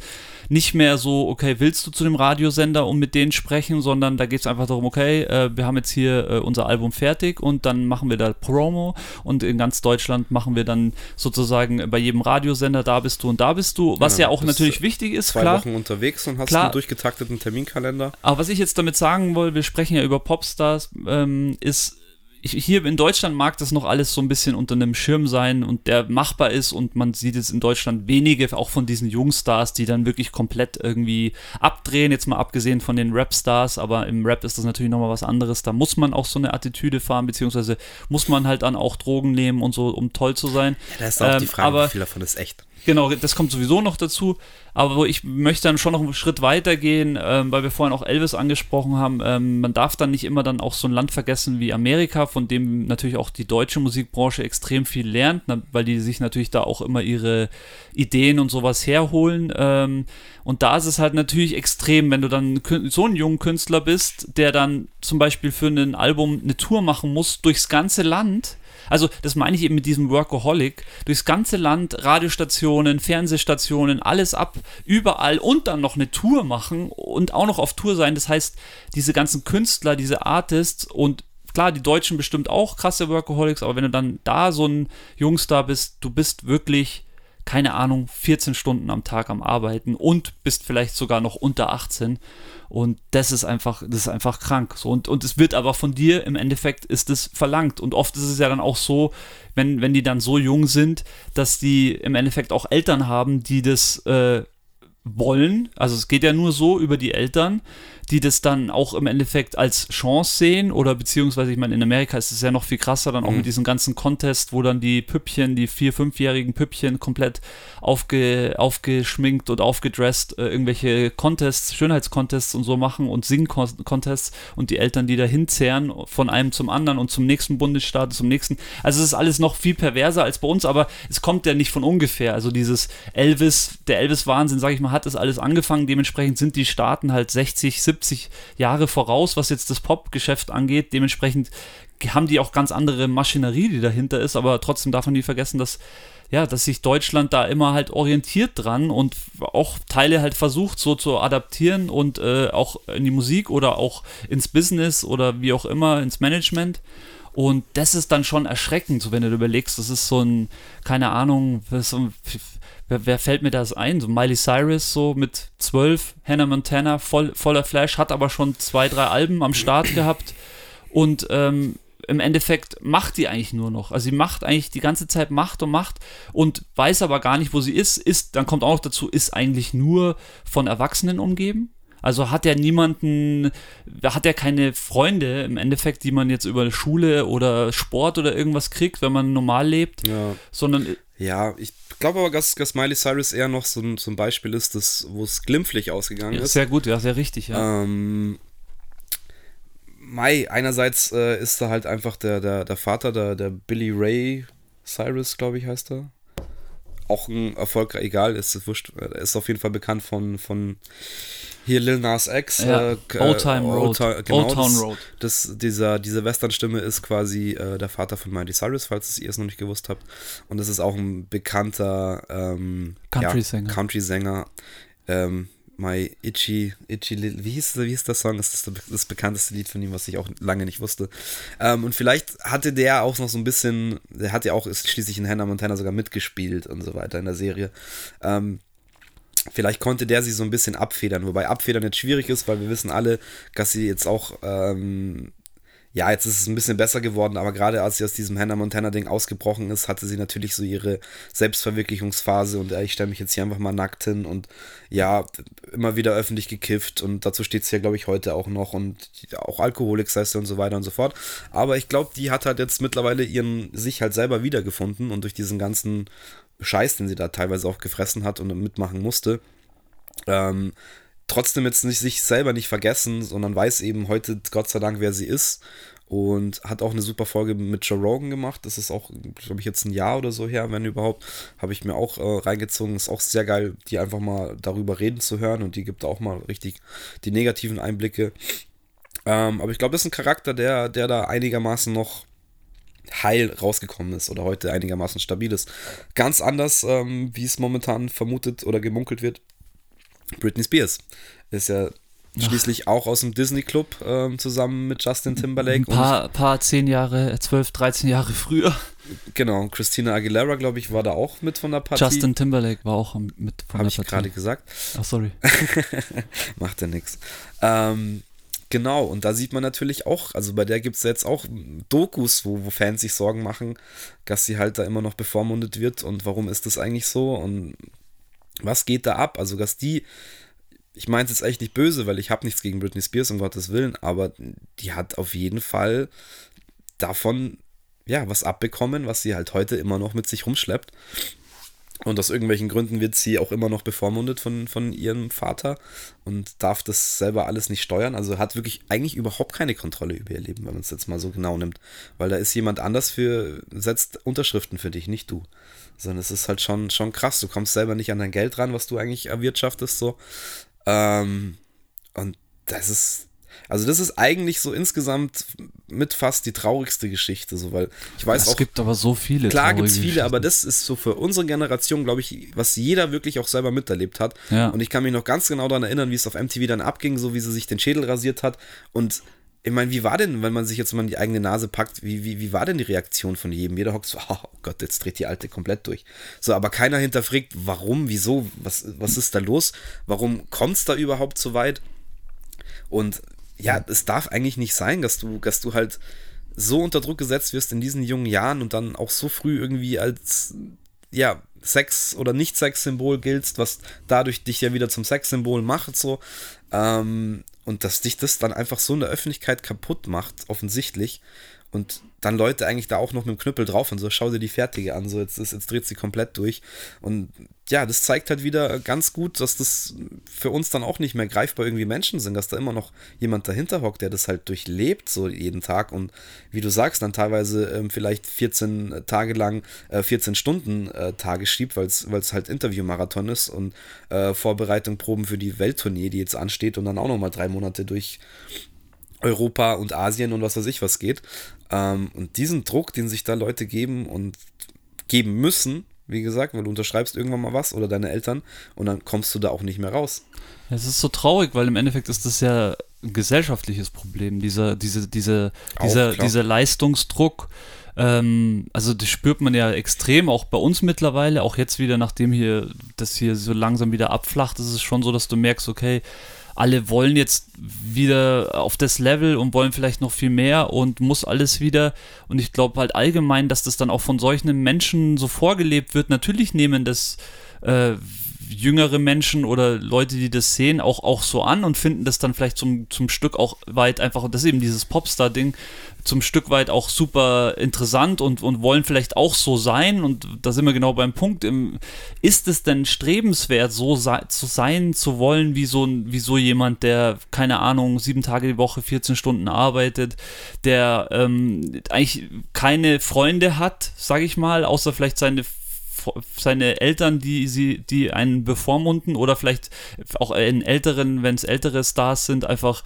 nicht mehr so, okay, willst du zu dem Radiosender und mit denen sprechen, sondern da geht es einfach darum, okay, äh, wir haben jetzt hier äh, unser Album fertig und dann machen wir da Promo und in ganz Deutschland machen wir dann sozusagen bei jedem Radiosender, da bist du und da bist du, was ja, ja auch natürlich wichtig ist, zwei klar. Wochen unterwegs und hast klar, einen durchgetakteten Terminkalender. Aber was ich jetzt damit sagen wollte, wir sprechen ja über Popstars, ähm, ist, hier in Deutschland mag das noch alles so ein bisschen unter einem Schirm sein und der machbar ist und man sieht es in Deutschland wenige, auch von diesen Jungstars, die dann wirklich komplett irgendwie abdrehen, jetzt mal abgesehen von den Rap-Stars, aber im Rap ist das natürlich nochmal was anderes, da muss man auch so eine Attitüde fahren, beziehungsweise muss man halt dann auch Drogen nehmen und so, um toll zu sein. Ja, da ist auch ähm, die Frage, aber, wie viel davon ist echt. Genau, das kommt sowieso noch dazu. Aber ich möchte dann schon noch einen Schritt weiter gehen, ähm, weil wir vorhin auch Elvis angesprochen haben. Ähm, man darf dann nicht immer dann auch so ein Land vergessen wie Amerika, von dem natürlich auch die deutsche Musikbranche extrem viel lernt, weil die sich natürlich da auch immer ihre Ideen und sowas herholen. Ähm, und da ist es halt natürlich extrem, wenn du dann so ein junger Künstler bist, der dann zum Beispiel für ein Album eine Tour machen muss durchs ganze Land also das meine ich eben mit diesem Workaholic. Durchs ganze Land, Radiostationen, Fernsehstationen, alles ab, überall und dann noch eine Tour machen und auch noch auf Tour sein. Das heißt, diese ganzen Künstler, diese Artists und klar, die Deutschen bestimmt auch krasse Workaholics, aber wenn du dann da so ein Jungstar bist, du bist wirklich keine Ahnung, 14 Stunden am Tag am Arbeiten und bist vielleicht sogar noch unter 18. Und das ist einfach, das ist einfach krank. So, und, und es wird aber von dir im Endeffekt ist es verlangt. Und oft ist es ja dann auch so, wenn, wenn die dann so jung sind, dass die im Endeffekt auch Eltern haben, die das äh, wollen. Also es geht ja nur so über die Eltern, die das dann auch im Endeffekt als Chance sehen oder beziehungsweise, ich meine, in Amerika ist es ja noch viel krasser, dann auch mhm. mit diesem ganzen Contest, wo dann die Püppchen, die vier-, fünfjährigen Püppchen komplett aufge, aufgeschminkt und aufgedresst äh, irgendwelche Contests, Schönheitscontests und so machen und Sing-Contests und die Eltern, die da hinzehren von einem zum anderen und zum nächsten Bundesstaat, zum nächsten. Also es ist alles noch viel perverser als bei uns, aber es kommt ja nicht von ungefähr. Also dieses Elvis, der Elvis-Wahnsinn, sag ich mal, hat das alles angefangen. Dementsprechend sind die Staaten halt 60, 70 Jahre voraus, was jetzt das Pop-Geschäft angeht. Dementsprechend haben die auch ganz andere Maschinerie, die dahinter ist, aber trotzdem darf man nie vergessen, dass ja, dass sich Deutschland da immer halt orientiert dran und auch Teile halt versucht so zu adaptieren und äh, auch in die Musik oder auch ins Business oder wie auch immer ins Management. Und das ist dann schon erschreckend, so wenn du überlegst, das ist so ein, keine Ahnung, so ein, wer, wer, fällt mir das ein? So Miley Cyrus, so mit zwölf, Hannah Montana, voll, voller Flash, hat aber schon zwei, drei Alben am Start gehabt. Und ähm, im Endeffekt macht die eigentlich nur noch. Also sie macht eigentlich die ganze Zeit Macht und Macht und weiß aber gar nicht, wo sie ist. Ist, dann kommt auch noch dazu, ist eigentlich nur von Erwachsenen umgeben. Also hat er niemanden, hat er keine Freunde im Endeffekt, die man jetzt über Schule oder Sport oder irgendwas kriegt, wenn man normal lebt, ja. sondern. Ja, ich glaube aber, dass, dass Miley Cyrus eher noch so ein, so ein Beispiel ist, das, wo es glimpflich ausgegangen ja, ist. Sehr gut, ja, sehr richtig, ja. Ähm, Mai, einerseits äh, ist da halt einfach der, der, der Vater, der, der Billy Ray Cyrus, glaube ich, heißt er. Auch ein erfolgreich, egal, ist es wurscht, ist auf jeden Fall bekannt von, von hier Lil Nas X. Ja, äh, Old Time Road. Old, genau, Old Town Road. Das, dieser, diese Western-Stimme ist quasi äh, der Vater von Miley Cyrus, falls ihr es noch nicht gewusst habt. Und das ist auch ein bekannter ähm, Country-Sänger. Ja, Country-Sänger. Ähm, My Itchy, Itchy Little, wie hieß, wie hieß der Song? Das ist das, das bekannteste Lied von ihm, was ich auch lange nicht wusste. Ähm, und vielleicht hatte der auch noch so ein bisschen, der hat ja auch ist schließlich in Hannah Montana sogar mitgespielt und so weiter in der Serie. Ähm, vielleicht konnte der sie so ein bisschen abfedern, wobei abfedern jetzt schwierig ist, weil wir wissen alle, dass sie jetzt auch ähm, ja, jetzt ist es ein bisschen besser geworden, aber gerade als sie aus diesem Hannah Montana-Ding ausgebrochen ist, hatte sie natürlich so ihre Selbstverwirklichungsphase und äh, ich stelle mich jetzt hier einfach mal nackt hin und ja, immer wieder öffentlich gekifft und dazu steht sie ja, glaube ich, heute auch noch und auch Alkoholik sei und so weiter und so fort. Aber ich glaube, die hat halt jetzt mittlerweile ihren sich halt selber wiedergefunden und durch diesen ganzen Scheiß, den sie da teilweise auch gefressen hat und mitmachen musste, ähm, trotzdem jetzt nicht sich selber nicht vergessen, sondern weiß eben heute Gott sei Dank, wer sie ist. Und hat auch eine super Folge mit Joe Rogan gemacht. Das ist auch, glaube ich, jetzt ein Jahr oder so her, wenn überhaupt. Habe ich mir auch äh, reingezogen. Ist auch sehr geil, die einfach mal darüber reden zu hören. Und die gibt auch mal richtig die negativen Einblicke. Ähm, aber ich glaube, das ist ein Charakter, der, der da einigermaßen noch heil rausgekommen ist oder heute einigermaßen stabil ist. Ganz anders, ähm, wie es momentan vermutet oder gemunkelt wird, Britney Spears ist ja schließlich auch aus dem Disney Club ähm, zusammen mit Justin Timberlake. Ein paar, paar zehn Jahre, zwölf, dreizehn Jahre früher. Genau, Christina Aguilera, glaube ich, war da auch mit von der Partie. Justin Timberlake war auch mit von Hab der Partie. Habe ich gerade gesagt. Ach, sorry. Macht ja nichts. Ähm, genau, und da sieht man natürlich auch, also bei der gibt es jetzt auch Dokus, wo, wo Fans sich Sorgen machen, dass sie halt da immer noch bevormundet wird und warum ist das eigentlich so und was geht da ab? Also, dass die, ich meine es jetzt echt nicht böse, weil ich habe nichts gegen Britney Spears, um Gottes Willen, aber die hat auf jeden Fall davon, ja, was abbekommen, was sie halt heute immer noch mit sich rumschleppt. Und aus irgendwelchen Gründen wird sie auch immer noch bevormundet von, von ihrem Vater und darf das selber alles nicht steuern. Also hat wirklich eigentlich überhaupt keine Kontrolle über ihr Leben, wenn man es jetzt mal so genau nimmt. Weil da ist jemand anders für, setzt Unterschriften für dich, nicht du. Sondern es ist halt schon, schon krass. Du kommst selber nicht an dein Geld ran, was du eigentlich erwirtschaftest, so. Ähm, und das ist, also das ist eigentlich so insgesamt mit fast die traurigste Geschichte, so weil ich weiß es auch. Es gibt aber so viele. Klar gibt es viele, aber das ist so für unsere Generation, glaube ich, was jeder wirklich auch selber miterlebt hat. Ja. Und ich kann mich noch ganz genau daran erinnern, wie es auf MTV dann abging, so wie sie sich den Schädel rasiert hat und ich meine, wie war denn, wenn man sich jetzt mal in die eigene Nase packt, wie, wie, wie war denn die Reaktion von jedem? Jeder hockt so, oh Gott, jetzt dreht die Alte komplett durch. So, aber keiner hinterfragt, warum, wieso, was, was ist da los? Warum kommt es da überhaupt so weit? Und ja, es darf eigentlich nicht sein, dass du, dass du halt so unter Druck gesetzt wirst in diesen jungen Jahren und dann auch so früh irgendwie als, ja, Sex- oder Nicht-Sex-Symbol giltst, was dadurch dich ja wieder zum Sex-Symbol macht, so. Ähm, und dass dich das dann einfach so in der Öffentlichkeit kaputt macht, offensichtlich. Und dann Leute eigentlich da auch noch mit dem Knüppel drauf und so, schau dir die fertige an, so jetzt, jetzt dreht sie komplett durch. Und ja, das zeigt halt wieder ganz gut, dass das für uns dann auch nicht mehr greifbar irgendwie Menschen sind, dass da immer noch jemand dahinter hockt, der das halt durchlebt, so jeden Tag und wie du sagst, dann teilweise ähm, vielleicht 14 Tage lang äh, 14 Stunden äh, Tage schiebt, weil es halt Interviewmarathon ist und äh, Vorbereitung, Proben für die Welttournee, die jetzt ansteht und dann auch nochmal drei Monate durch Europa und Asien und was weiß ich was geht. Ähm, und diesen Druck, den sich da Leute geben und geben müssen, wie gesagt, weil du unterschreibst irgendwann mal was oder deine Eltern und dann kommst du da auch nicht mehr raus. Es ist so traurig, weil im Endeffekt ist das ja ein gesellschaftliches Problem, dieser, diese, diese, dieser, dieser Leistungsdruck. Ähm, also das spürt man ja extrem, auch bei uns mittlerweile, auch jetzt wieder, nachdem hier das hier so langsam wieder abflacht, ist es schon so, dass du merkst, okay, alle wollen jetzt wieder auf das Level und wollen vielleicht noch viel mehr und muss alles wieder. Und ich glaube halt allgemein, dass das dann auch von solchen Menschen so vorgelebt wird. Natürlich nehmen das äh, jüngere Menschen oder Leute, die das sehen, auch, auch so an und finden das dann vielleicht zum, zum Stück auch weit einfach, das ist eben dieses Popstar-Ding, zum Stück weit auch super interessant und, und wollen vielleicht auch so sein. Und da sind wir genau beim Punkt. Ist es denn strebenswert, so zu sein zu wollen, wie so, wie so jemand, der, keine Ahnung, sieben Tage die Woche, 14 Stunden arbeitet, der ähm, eigentlich keine Freunde hat, sage ich mal, außer vielleicht seine seine Eltern, die sie, die einen bevormunden oder vielleicht auch in älteren, wenn es ältere Stars sind, einfach,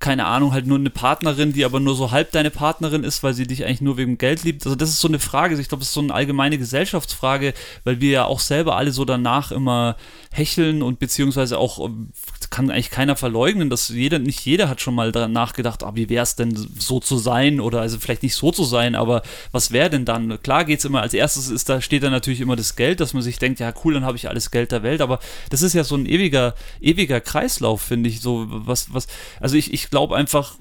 keine Ahnung, halt nur eine Partnerin, die aber nur so halb deine Partnerin ist, weil sie dich eigentlich nur wegen Geld liebt. Also das ist so eine Frage, ich glaube, das ist so eine allgemeine Gesellschaftsfrage, weil wir ja auch selber alle so danach immer hecheln und beziehungsweise auch kann eigentlich keiner verleugnen, dass jeder, nicht jeder hat schon mal daran nachgedacht, ah, wie wäre es denn so zu sein oder also vielleicht nicht so zu sein, aber was wäre denn dann? Klar geht es immer, als erstes ist da, steht da natürlich immer das Geld, dass man sich denkt, ja cool, dann habe ich alles Geld der Welt, aber das ist ja so ein ewiger, ewiger Kreislauf, finde ich, so was, was, also ich, ich glaube einfach,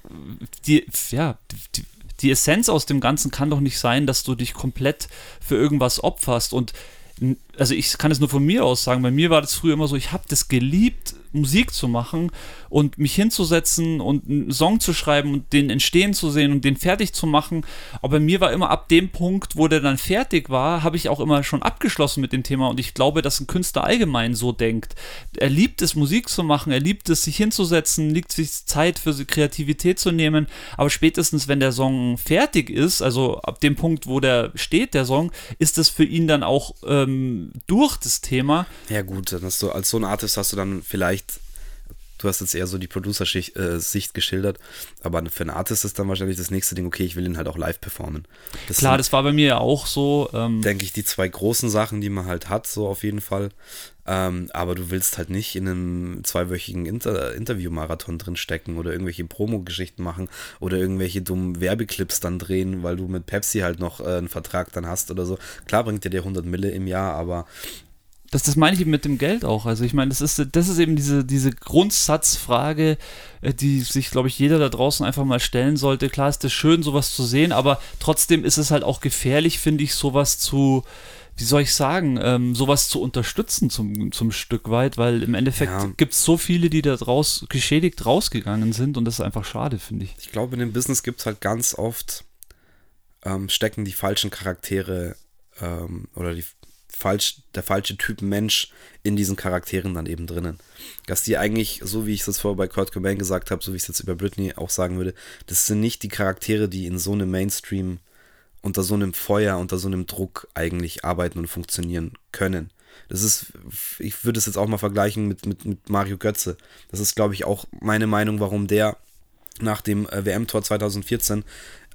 die, ja, die, die Essenz aus dem Ganzen kann doch nicht sein, dass du dich komplett für irgendwas opferst und also ich kann es nur von mir aus sagen, bei mir war das früher immer so, ich habe das geliebt, Musik zu machen und mich hinzusetzen und einen Song zu schreiben und den entstehen zu sehen und den fertig zu machen. Aber mir war immer ab dem Punkt, wo der dann fertig war, habe ich auch immer schon abgeschlossen mit dem Thema und ich glaube, dass ein Künstler allgemein so denkt. Er liebt es, Musik zu machen, er liebt es, sich hinzusetzen, liebt sich Zeit für Kreativität zu nehmen, aber spätestens, wenn der Song fertig ist, also ab dem Punkt, wo der steht, der Song, ist es für ihn dann auch ähm, durch das Thema. Ja gut, dann hast du, als so ein Artist hast du dann vielleicht Du hast jetzt eher so die Producer-Sicht äh, geschildert, aber für einen Artist ist dann wahrscheinlich das nächste Ding, okay, ich will ihn halt auch live performen. Das Klar, sind, das war bei mir ja auch so. Ähm, denke ich, die zwei großen Sachen, die man halt hat, so auf jeden Fall. Ähm, aber du willst halt nicht in einem zweiwöchigen Inter Interview-Marathon drin stecken oder irgendwelche Promo-Geschichten machen oder irgendwelche dummen Werbeclips dann drehen, weil du mit Pepsi halt noch äh, einen Vertrag dann hast oder so. Klar bringt dir der 100 Mille im Jahr, aber das, das meine ich eben mit dem Geld auch. Also ich meine, das ist, das ist eben diese, diese Grundsatzfrage, äh, die sich, glaube ich, jeder da draußen einfach mal stellen sollte. Klar ist es schön, sowas zu sehen, aber trotzdem ist es halt auch gefährlich, finde ich, sowas zu, wie soll ich sagen, ähm, sowas zu unterstützen zum, zum Stück weit, weil im Endeffekt ja. gibt es so viele, die da draus geschädigt rausgegangen sind und das ist einfach schade, finde ich. Ich glaube, in dem Business gibt es halt ganz oft, ähm, stecken die falschen Charaktere ähm, oder die falsch, der falsche Typ Mensch in diesen Charakteren dann eben drinnen. Dass die eigentlich, so wie ich es vorher bei Kurt Cobain gesagt habe, so wie ich es jetzt über Britney auch sagen würde, das sind nicht die Charaktere, die in so einem Mainstream unter so einem Feuer, unter so einem Druck eigentlich arbeiten und funktionieren können. Das ist, ich würde es jetzt auch mal vergleichen mit, mit, mit Mario Götze. Das ist, glaube ich, auch meine Meinung, warum der nach dem äh, WM-Tor 2014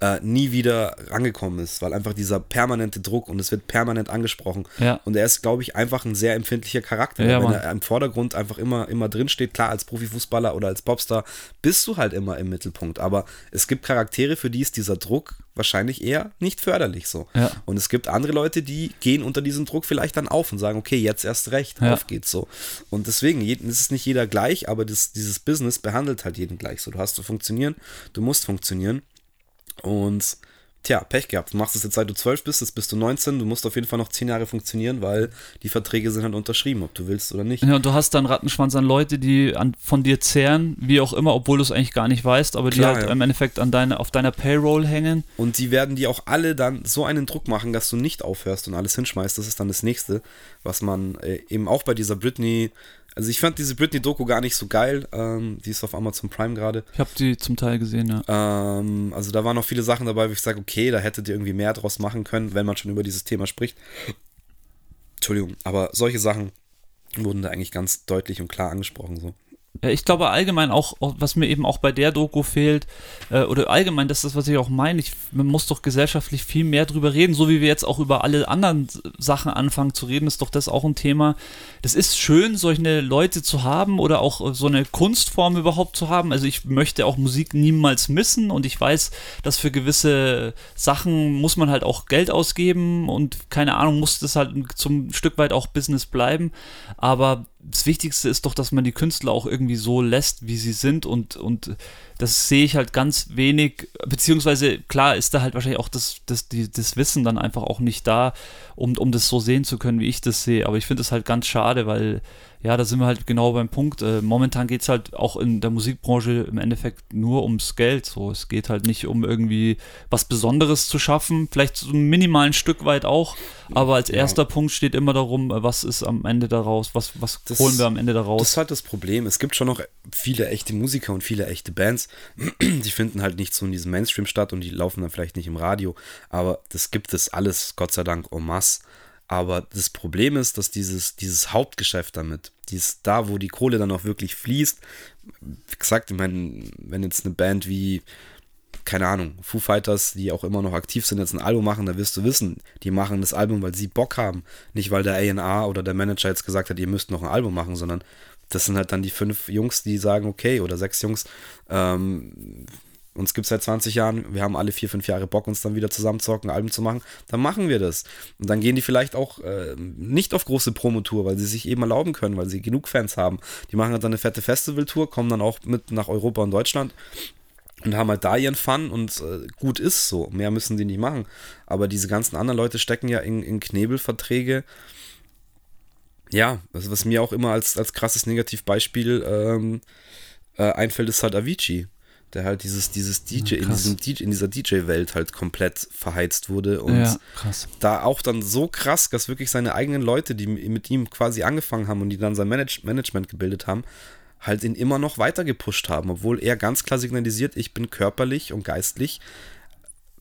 äh, nie wieder rangekommen ist, weil einfach dieser permanente Druck und es wird permanent angesprochen. Ja. Und er ist, glaube ich, einfach ein sehr empfindlicher Charakter. Ja, wenn Mann. er im Vordergrund einfach immer, immer drin steht, klar, als Profifußballer oder als Popstar bist du halt immer im Mittelpunkt. Aber es gibt Charaktere, für die ist dieser Druck wahrscheinlich eher nicht förderlich so. Ja. Und es gibt andere Leute, die gehen unter diesem Druck vielleicht dann auf und sagen, okay, jetzt erst recht, ja. auf geht's so. Und deswegen jeden, ist nicht jeder gleich, aber das, dieses Business behandelt halt jeden gleich so. Du hast zu funktionieren, du musst funktionieren. Und tja, Pech gehabt. Du machst es jetzt seit du 12 bist, jetzt bist du 19, du musst auf jeden Fall noch 10 Jahre funktionieren, weil die Verträge sind halt unterschrieben, ob du willst oder nicht. Ja, und du hast dann Rattenschwanz an Leute, die an, von dir zehren, wie auch immer, obwohl du es eigentlich gar nicht weißt, aber Klar, die halt ja. im Endeffekt an deine, auf deiner Payroll hängen. Und die werden die auch alle dann so einen Druck machen, dass du nicht aufhörst und alles hinschmeißt. Das ist dann das nächste, was man äh, eben auch bei dieser Britney also ich fand diese Britney-Doku gar nicht so geil. Ähm, die ist auf Amazon Prime gerade. Ich habe die zum Teil gesehen, ja. Ähm, also da waren noch viele Sachen dabei, wo ich sage, okay, da hättet ihr irgendwie mehr draus machen können, wenn man schon über dieses Thema spricht. Entschuldigung, aber solche Sachen wurden da eigentlich ganz deutlich und klar angesprochen. So. Ja, ich glaube allgemein auch, was mir eben auch bei der Doku fehlt, äh, oder allgemein, das ist das, was ich auch meine, ich, man muss doch gesellschaftlich viel mehr drüber reden, so wie wir jetzt auch über alle anderen Sachen anfangen zu reden, ist doch das auch ein Thema. Das ist schön, solche Leute zu haben oder auch so eine Kunstform überhaupt zu haben. Also ich möchte auch Musik niemals missen und ich weiß, dass für gewisse Sachen muss man halt auch Geld ausgeben und keine Ahnung, muss das halt zum Stück weit auch Business bleiben. Aber das Wichtigste ist doch, dass man die Künstler auch irgendwie so lässt, wie sie sind und, und das sehe ich halt ganz wenig, beziehungsweise klar ist da halt wahrscheinlich auch das, das, die, das Wissen dann einfach auch nicht da, um, um das so sehen zu können, wie ich das sehe. Aber ich finde es halt ganz schade, weil ja, da sind wir halt genau beim Punkt. Äh, momentan geht es halt auch in der Musikbranche im Endeffekt nur ums Geld. So, es geht halt nicht um irgendwie was Besonderes zu schaffen, vielleicht so ein minimalen Stück weit auch, aber als erster Punkt steht immer darum, äh, was ist am Ende daraus, was, was das, holen wir am Ende daraus. Das ist halt das Problem. Es gibt schon noch viele echte Musiker und viele echte Bands, die finden halt nicht so in diesem Mainstream statt und die laufen dann vielleicht nicht im Radio, aber das gibt es alles, Gott sei Dank, en masse. Aber das Problem ist, dass dieses, dieses Hauptgeschäft damit, dies, da, wo die Kohle dann auch wirklich fließt, wie gesagt, ich meine, wenn jetzt eine Band wie, keine Ahnung, Foo Fighters, die auch immer noch aktiv sind, jetzt ein Album machen, da wirst du wissen, die machen das Album, weil sie Bock haben. Nicht, weil der A&R oder der Manager jetzt gesagt hat, ihr müsst noch ein Album machen, sondern das sind halt dann die fünf Jungs, die sagen, okay, oder sechs Jungs, ähm, uns gibt es seit 20 Jahren, wir haben alle vier, fünf Jahre Bock, uns dann wieder zusammenzocken, Album zu machen, dann machen wir das. Und dann gehen die vielleicht auch äh, nicht auf große Promotour, weil sie sich eben erlauben können, weil sie genug Fans haben. Die machen halt dann eine fette Festivaltour, kommen dann auch mit nach Europa und Deutschland und haben halt da ihren Fun und äh, gut ist so. Mehr müssen die nicht machen. Aber diese ganzen anderen Leute stecken ja in, in Knebelverträge. Ja, also was mir auch immer als, als krasses Negativbeispiel ähm, äh, einfällt, ist halt Avicii der halt dieses, dieses DJ, ja, in, diesem DJ in dieser DJ-Welt halt komplett verheizt wurde und ja, da auch dann so krass, dass wirklich seine eigenen Leute, die mit ihm quasi angefangen haben und die dann sein Manage Management gebildet haben, halt ihn immer noch weiter gepusht haben, obwohl er ganz klar signalisiert, ich bin körperlich und geistlich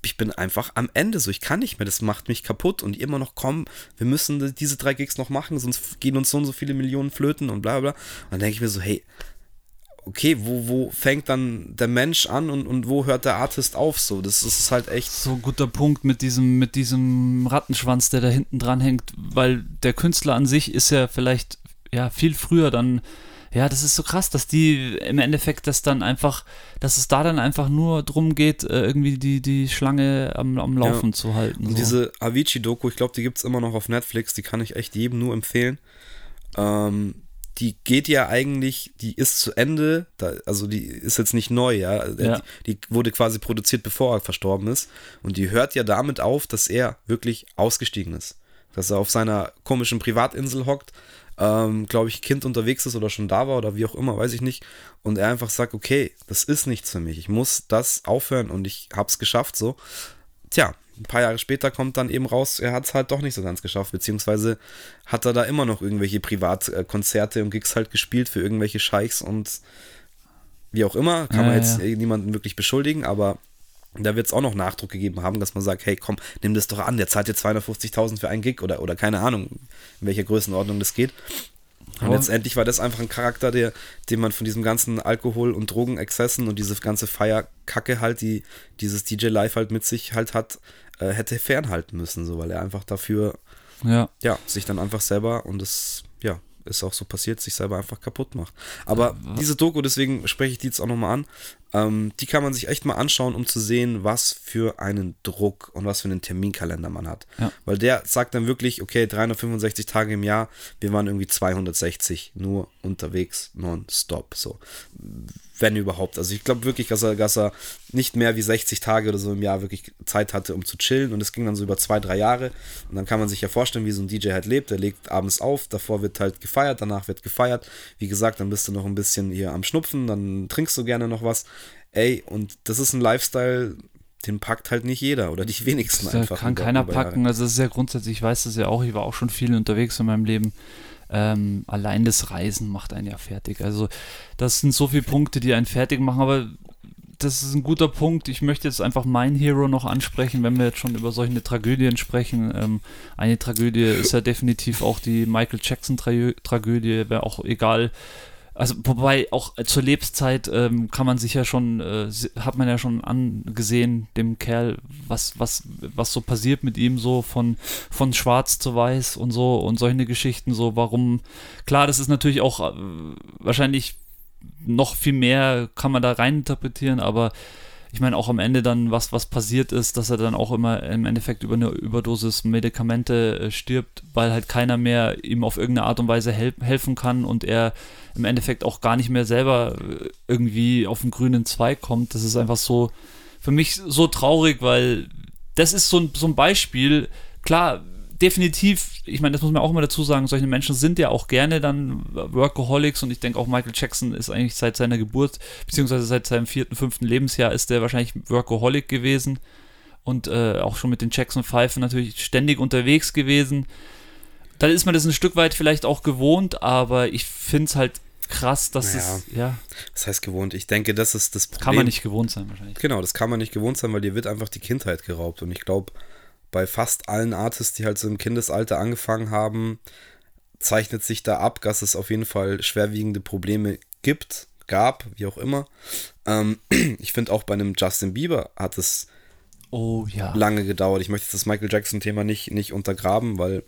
ich bin einfach am Ende so, ich kann nicht mehr, das macht mich kaputt und immer noch, komm, wir müssen diese drei Gigs noch machen, sonst gehen uns so und so viele Millionen flöten und bla bla. Und dann denke ich mir so, hey, okay, wo, wo fängt dann der Mensch an und, und wo hört der Artist auf? So, das ist halt echt. So ein guter Punkt mit diesem, mit diesem Rattenschwanz, der da hinten dran hängt, weil der Künstler an sich ist ja vielleicht ja viel früher dann. Ja, das ist so krass, dass die im Endeffekt das dann einfach, dass es da dann einfach nur drum geht, äh, irgendwie die, die Schlange am, am Laufen ja. zu halten. So. Diese Avicii-Doku, ich glaube, die gibt es immer noch auf Netflix, die kann ich echt jedem nur empfehlen. Ähm, die geht ja eigentlich, die ist zu Ende, da, also die ist jetzt nicht neu, ja? ja. Die, die, wurde quasi produziert, bevor er verstorben ist. Und die hört ja damit auf, dass er wirklich ausgestiegen ist. Dass er auf seiner komischen Privatinsel hockt, ähm, glaube ich, Kind unterwegs ist oder schon da war oder wie auch immer, weiß ich nicht. Und er einfach sagt, okay, das ist nichts für mich. Ich muss das aufhören und ich habe es geschafft so. Tja, ein paar Jahre später kommt dann eben raus, er hat es halt doch nicht so ganz geschafft, beziehungsweise hat er da immer noch irgendwelche Privatkonzerte und Gigs halt gespielt für irgendwelche Scheichs und wie auch immer, kann ja, man jetzt ja. niemanden wirklich beschuldigen, aber da wird es auch noch Nachdruck gegeben haben, dass man sagt, hey komm, nimm das doch an, der zahlt dir 250.000 für einen Gig oder, oder keine Ahnung, in welcher Größenordnung das geht. Und oh. letztendlich war das einfach ein Charakter, der, den man von diesem ganzen Alkohol- und Drogenexzessen und diese ganze Feierkacke halt, die dieses DJ Live halt mit sich halt hat, äh, hätte fernhalten müssen, so, weil er einfach dafür, ja. ja, sich dann einfach selber und das, ist auch so passiert, sich selber einfach kaputt macht. Aber ja, diese Doku, deswegen spreche ich die jetzt auch nochmal an, Ähm, die kann man sich echt mal anschauen, um zu sehen, was für einen Druck und was für einen Terminkalender man hat. Ja. Weil der sagt dann wirklich, okay, 365 Tage im Jahr, wir waren irgendwie 260 nur unterwegs, nonstop. So wenn überhaupt. Also ich glaube wirklich, dass er, dass er nicht mehr wie 60 Tage oder so im Jahr wirklich Zeit hatte, um zu chillen. Und es ging dann so über zwei, drei Jahre. Und dann kann man sich ja vorstellen, wie so ein DJ halt lebt. Der legt abends auf, davor wird halt gefeiert, danach wird gefeiert. Wie gesagt, dann bist du noch ein bisschen hier am Schnupfen, dann trinkst du gerne noch was. Ey, und das ist ein Lifestyle, den packt halt nicht jeder oder die wenigsten das einfach. Kann keiner packen. Also das ist ja grundsätzlich, ich weiß das ja auch, ich war auch schon viel unterwegs in meinem Leben. Ähm, allein das Reisen macht einen ja fertig. Also das sind so viele Punkte, die einen fertig machen, aber das ist ein guter Punkt. Ich möchte jetzt einfach mein Hero noch ansprechen, wenn wir jetzt schon über solche Tragödien sprechen. Ähm, eine Tragödie ist ja definitiv auch die Michael Jackson-Tragödie, wäre auch egal, also wobei auch zur Lebenszeit ähm, kann man sich ja schon, äh, hat man ja schon angesehen, dem Kerl, was, was, was so passiert mit ihm, so von, von schwarz zu weiß und so und solche Geschichten, so warum, klar, das ist natürlich auch äh, wahrscheinlich noch viel mehr kann man da rein interpretieren, aber ich meine auch am Ende dann, was, was passiert ist, dass er dann auch immer im Endeffekt über eine Überdosis Medikamente äh, stirbt, weil halt keiner mehr ihm auf irgendeine Art und Weise hel helfen kann und er im Endeffekt auch gar nicht mehr selber äh, irgendwie auf den grünen Zweig kommt. Das ist einfach so für mich so traurig, weil das ist so ein, so ein Beispiel. Klar, definitiv, ich meine, das muss man auch immer dazu sagen, solche Menschen sind ja auch gerne dann Workaholics und ich denke auch Michael Jackson ist eigentlich seit seiner Geburt, beziehungsweise seit seinem vierten, fünften Lebensjahr ist der wahrscheinlich Workaholic gewesen und äh, auch schon mit den Jackson Five natürlich ständig unterwegs gewesen. Dann ist man das ein Stück weit vielleicht auch gewohnt, aber ich finde es halt krass, dass naja, es, ja. Das heißt gewohnt. Ich denke, das ist das Problem. Kann man nicht gewohnt sein, wahrscheinlich. Genau, das kann man nicht gewohnt sein, weil dir wird einfach die Kindheit geraubt. Und ich glaube, bei fast allen Artists, die halt so im Kindesalter angefangen haben, zeichnet sich da ab, dass es auf jeden Fall schwerwiegende Probleme gibt, gab, wie auch immer. Ähm, ich finde auch bei einem Justin Bieber hat es oh, ja. lange gedauert. Ich möchte das Michael Jackson-Thema nicht, nicht untergraben, weil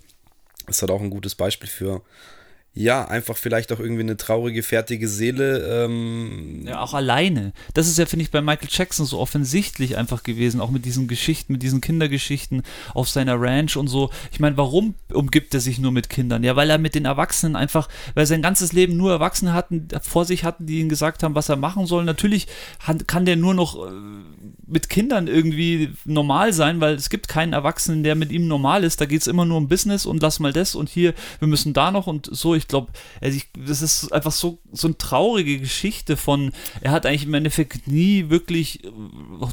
es hat auch ein gutes Beispiel für ja, einfach vielleicht auch irgendwie eine traurige, fertige Seele. Ähm ja, auch alleine. Das ist ja, finde ich, bei Michael Jackson so offensichtlich einfach gewesen, auch mit diesen Geschichten, mit diesen Kindergeschichten auf seiner Ranch und so. Ich meine, warum umgibt er sich nur mit Kindern? Ja, weil er mit den Erwachsenen einfach, weil sein ganzes Leben nur Erwachsene hatten, vor sich hatten, die ihm gesagt haben, was er machen soll. Natürlich kann der nur noch äh, mit Kindern irgendwie normal sein, weil es gibt keinen Erwachsenen, der mit ihm normal ist. Da geht es immer nur um Business und lass mal das und hier, wir müssen da noch und so. Ich glaube, also das ist einfach so, so eine traurige Geschichte von, er hat eigentlich im Endeffekt nie wirklich äh,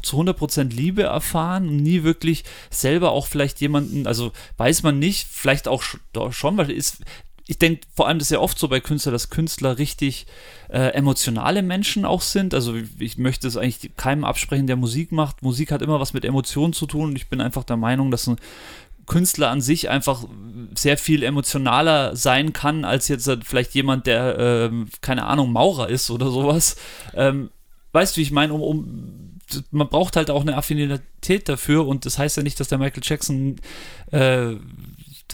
zu 100% Liebe erfahren und nie wirklich selber auch vielleicht jemanden, also weiß man nicht, vielleicht auch schon, weil ist, ich denke vor allem, das ist ja oft so bei Künstlern, dass Künstler richtig äh, emotionale Menschen auch sind. Also ich möchte es eigentlich keinem absprechen, der Musik macht. Musik hat immer was mit Emotionen zu tun und ich bin einfach der Meinung, dass ein Künstler an sich einfach sehr viel emotionaler sein kann, als jetzt vielleicht jemand, der, ähm, keine Ahnung, Maurer ist oder sowas. Ähm, weißt du, wie ich meine, um, um, man braucht halt auch eine Affinität dafür und das heißt ja nicht, dass der Michael Jackson äh,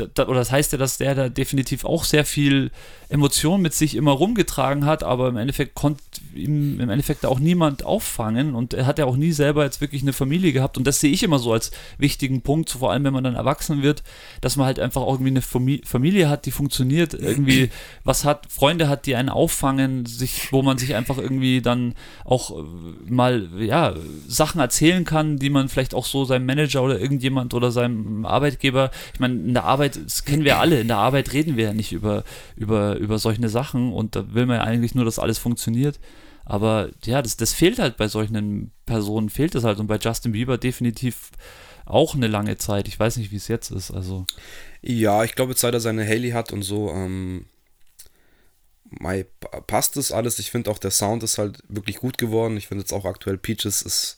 oder das heißt ja, dass der da definitiv auch sehr viel Emotion mit sich immer rumgetragen hat, aber im Endeffekt konnte ihm im Endeffekt auch niemand auffangen und er hat ja auch nie selber jetzt wirklich eine Familie gehabt und das sehe ich immer so als wichtigen Punkt, so vor allem wenn man dann erwachsen wird, dass man halt einfach irgendwie eine Familie hat, die funktioniert, irgendwie was hat, Freunde hat, die einen auffangen, sich, wo man sich einfach irgendwie dann auch äh, mal, ja, Sachen erzählen kann, die man vielleicht auch so seinem Manager oder irgendjemand oder seinem Arbeitgeber, ich meine, in der Arbeit, das kennen wir alle, in der Arbeit reden wir ja nicht über, über, über solche Sachen und da will man ja eigentlich nur, dass alles funktioniert. Aber ja, das, das fehlt halt bei solchen Personen, fehlt es halt. Und bei Justin Bieber definitiv auch eine lange Zeit. Ich weiß nicht, wie es jetzt ist. Also. Ja, ich glaube, seit er seine Haley hat und so, ähm, Mai, passt das alles. Ich finde auch der Sound ist halt wirklich gut geworden. Ich finde jetzt auch aktuell Peaches ist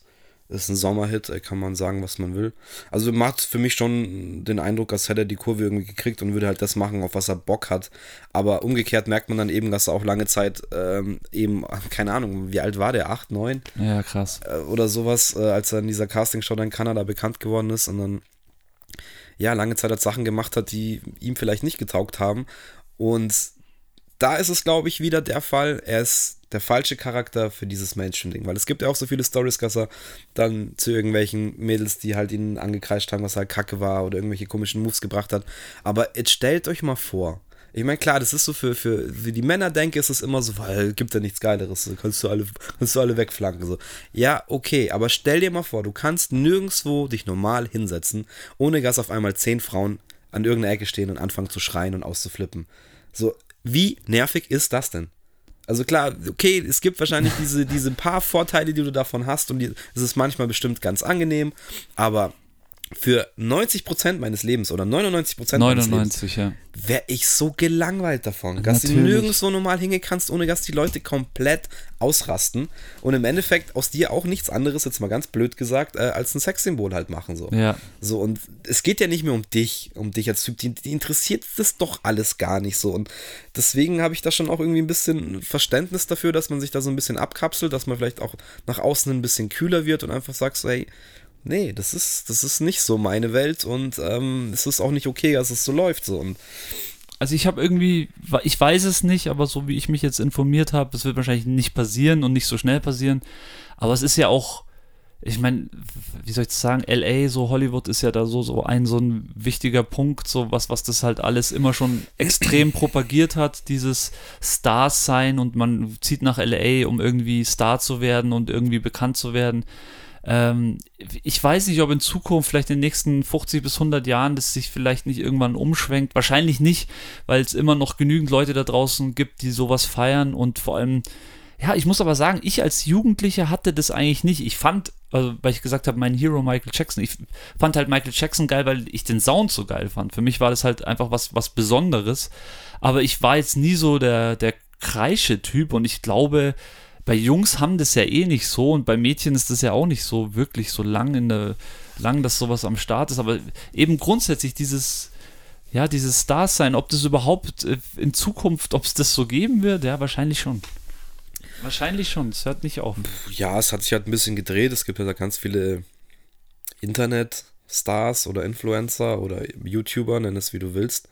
ist ein Sommerhit, kann man sagen, was man will. Also macht für mich schon den Eindruck, als hätte er die Kurve irgendwie gekriegt und würde halt das machen, auf was er Bock hat. Aber umgekehrt merkt man dann eben, dass er auch lange Zeit ähm, eben, keine Ahnung, wie alt war der? Acht, neun? Ja, krass. Äh, oder sowas, äh, als er in dieser Castingshow in Kanada bekannt geworden ist und dann ja, lange Zeit hat Sachen gemacht hat, die ihm vielleicht nicht getaugt haben. Und da ist es, glaube ich, wieder der Fall. Er ist der falsche Charakter für dieses Mainstream-Ding. Weil es gibt ja auch so viele Stories, dass er dann zu irgendwelchen Mädels, die halt ihn angekreischt haben, was halt kacke war oder irgendwelche komischen Moves gebracht hat. Aber jetzt stellt euch mal vor, ich meine, klar, das ist so für, für, für die Männer, denke ist es immer so, weil gibt ja nichts Geileres, kannst du alle, kannst du alle wegflanken. So. Ja, okay, aber stell dir mal vor, du kannst nirgendwo dich normal hinsetzen, ohne dass auf einmal zehn Frauen an irgendeiner Ecke stehen und anfangen zu schreien und auszuflippen. So, wie nervig ist das denn? Also klar, okay, es gibt wahrscheinlich diese, diese paar Vorteile, die du davon hast und es ist manchmal bestimmt ganz angenehm, aber für 90% meines Lebens oder 99% 99, meines Lebens ja. wäre ich so gelangweilt davon, dass Natürlich. du nirgendwo normal hingehen kannst, ohne dass die Leute komplett ausrasten und im Endeffekt aus dir auch nichts anderes, jetzt mal ganz blöd gesagt, äh, als ein Sexsymbol halt machen. So. Ja. so und es geht ja nicht mehr um dich, um dich als Typ, die, die interessiert das doch alles gar nicht so und deswegen habe ich da schon auch irgendwie ein bisschen Verständnis dafür, dass man sich da so ein bisschen abkapselt, dass man vielleicht auch nach außen ein bisschen kühler wird und einfach sagt so, hey, nee, das ist, das ist nicht so meine Welt und ähm, es ist auch nicht okay, dass es so läuft. So. Und also ich habe irgendwie, ich weiß es nicht, aber so wie ich mich jetzt informiert habe, es wird wahrscheinlich nicht passieren und nicht so schnell passieren. Aber es ist ja auch, ich meine, wie soll ich das sagen, LA, so Hollywood ist ja da so, so ein so ein wichtiger Punkt, so was, was das halt alles immer schon extrem propagiert hat, dieses Stars sein und man zieht nach LA, um irgendwie Star zu werden und irgendwie bekannt zu werden. Ähm, ich weiß nicht, ob in Zukunft, vielleicht in den nächsten 50 bis 100 Jahren, das sich vielleicht nicht irgendwann umschwenkt. Wahrscheinlich nicht, weil es immer noch genügend Leute da draußen gibt, die sowas feiern und vor allem, ja, ich muss aber sagen, ich als Jugendlicher hatte das eigentlich nicht. Ich fand, also, weil ich gesagt habe, mein Hero Michael Jackson, ich fand halt Michael Jackson geil, weil ich den Sound so geil fand. Für mich war das halt einfach was, was Besonderes. Aber ich war jetzt nie so der, der Kreische-Typ und ich glaube, bei Jungs haben das ja eh nicht so und bei Mädchen ist das ja auch nicht so wirklich so lang in der, lang, dass sowas am Start ist, aber eben grundsätzlich dieses, ja, dieses Stars sein, ob das überhaupt äh, in Zukunft, ob es das so geben wird, ja, wahrscheinlich schon. Wahrscheinlich schon, es hört nicht auf. Ja, es hat sich halt ein bisschen gedreht, es gibt ja da ganz viele Internet-Stars oder Influencer oder YouTuber, nenn es wie du willst.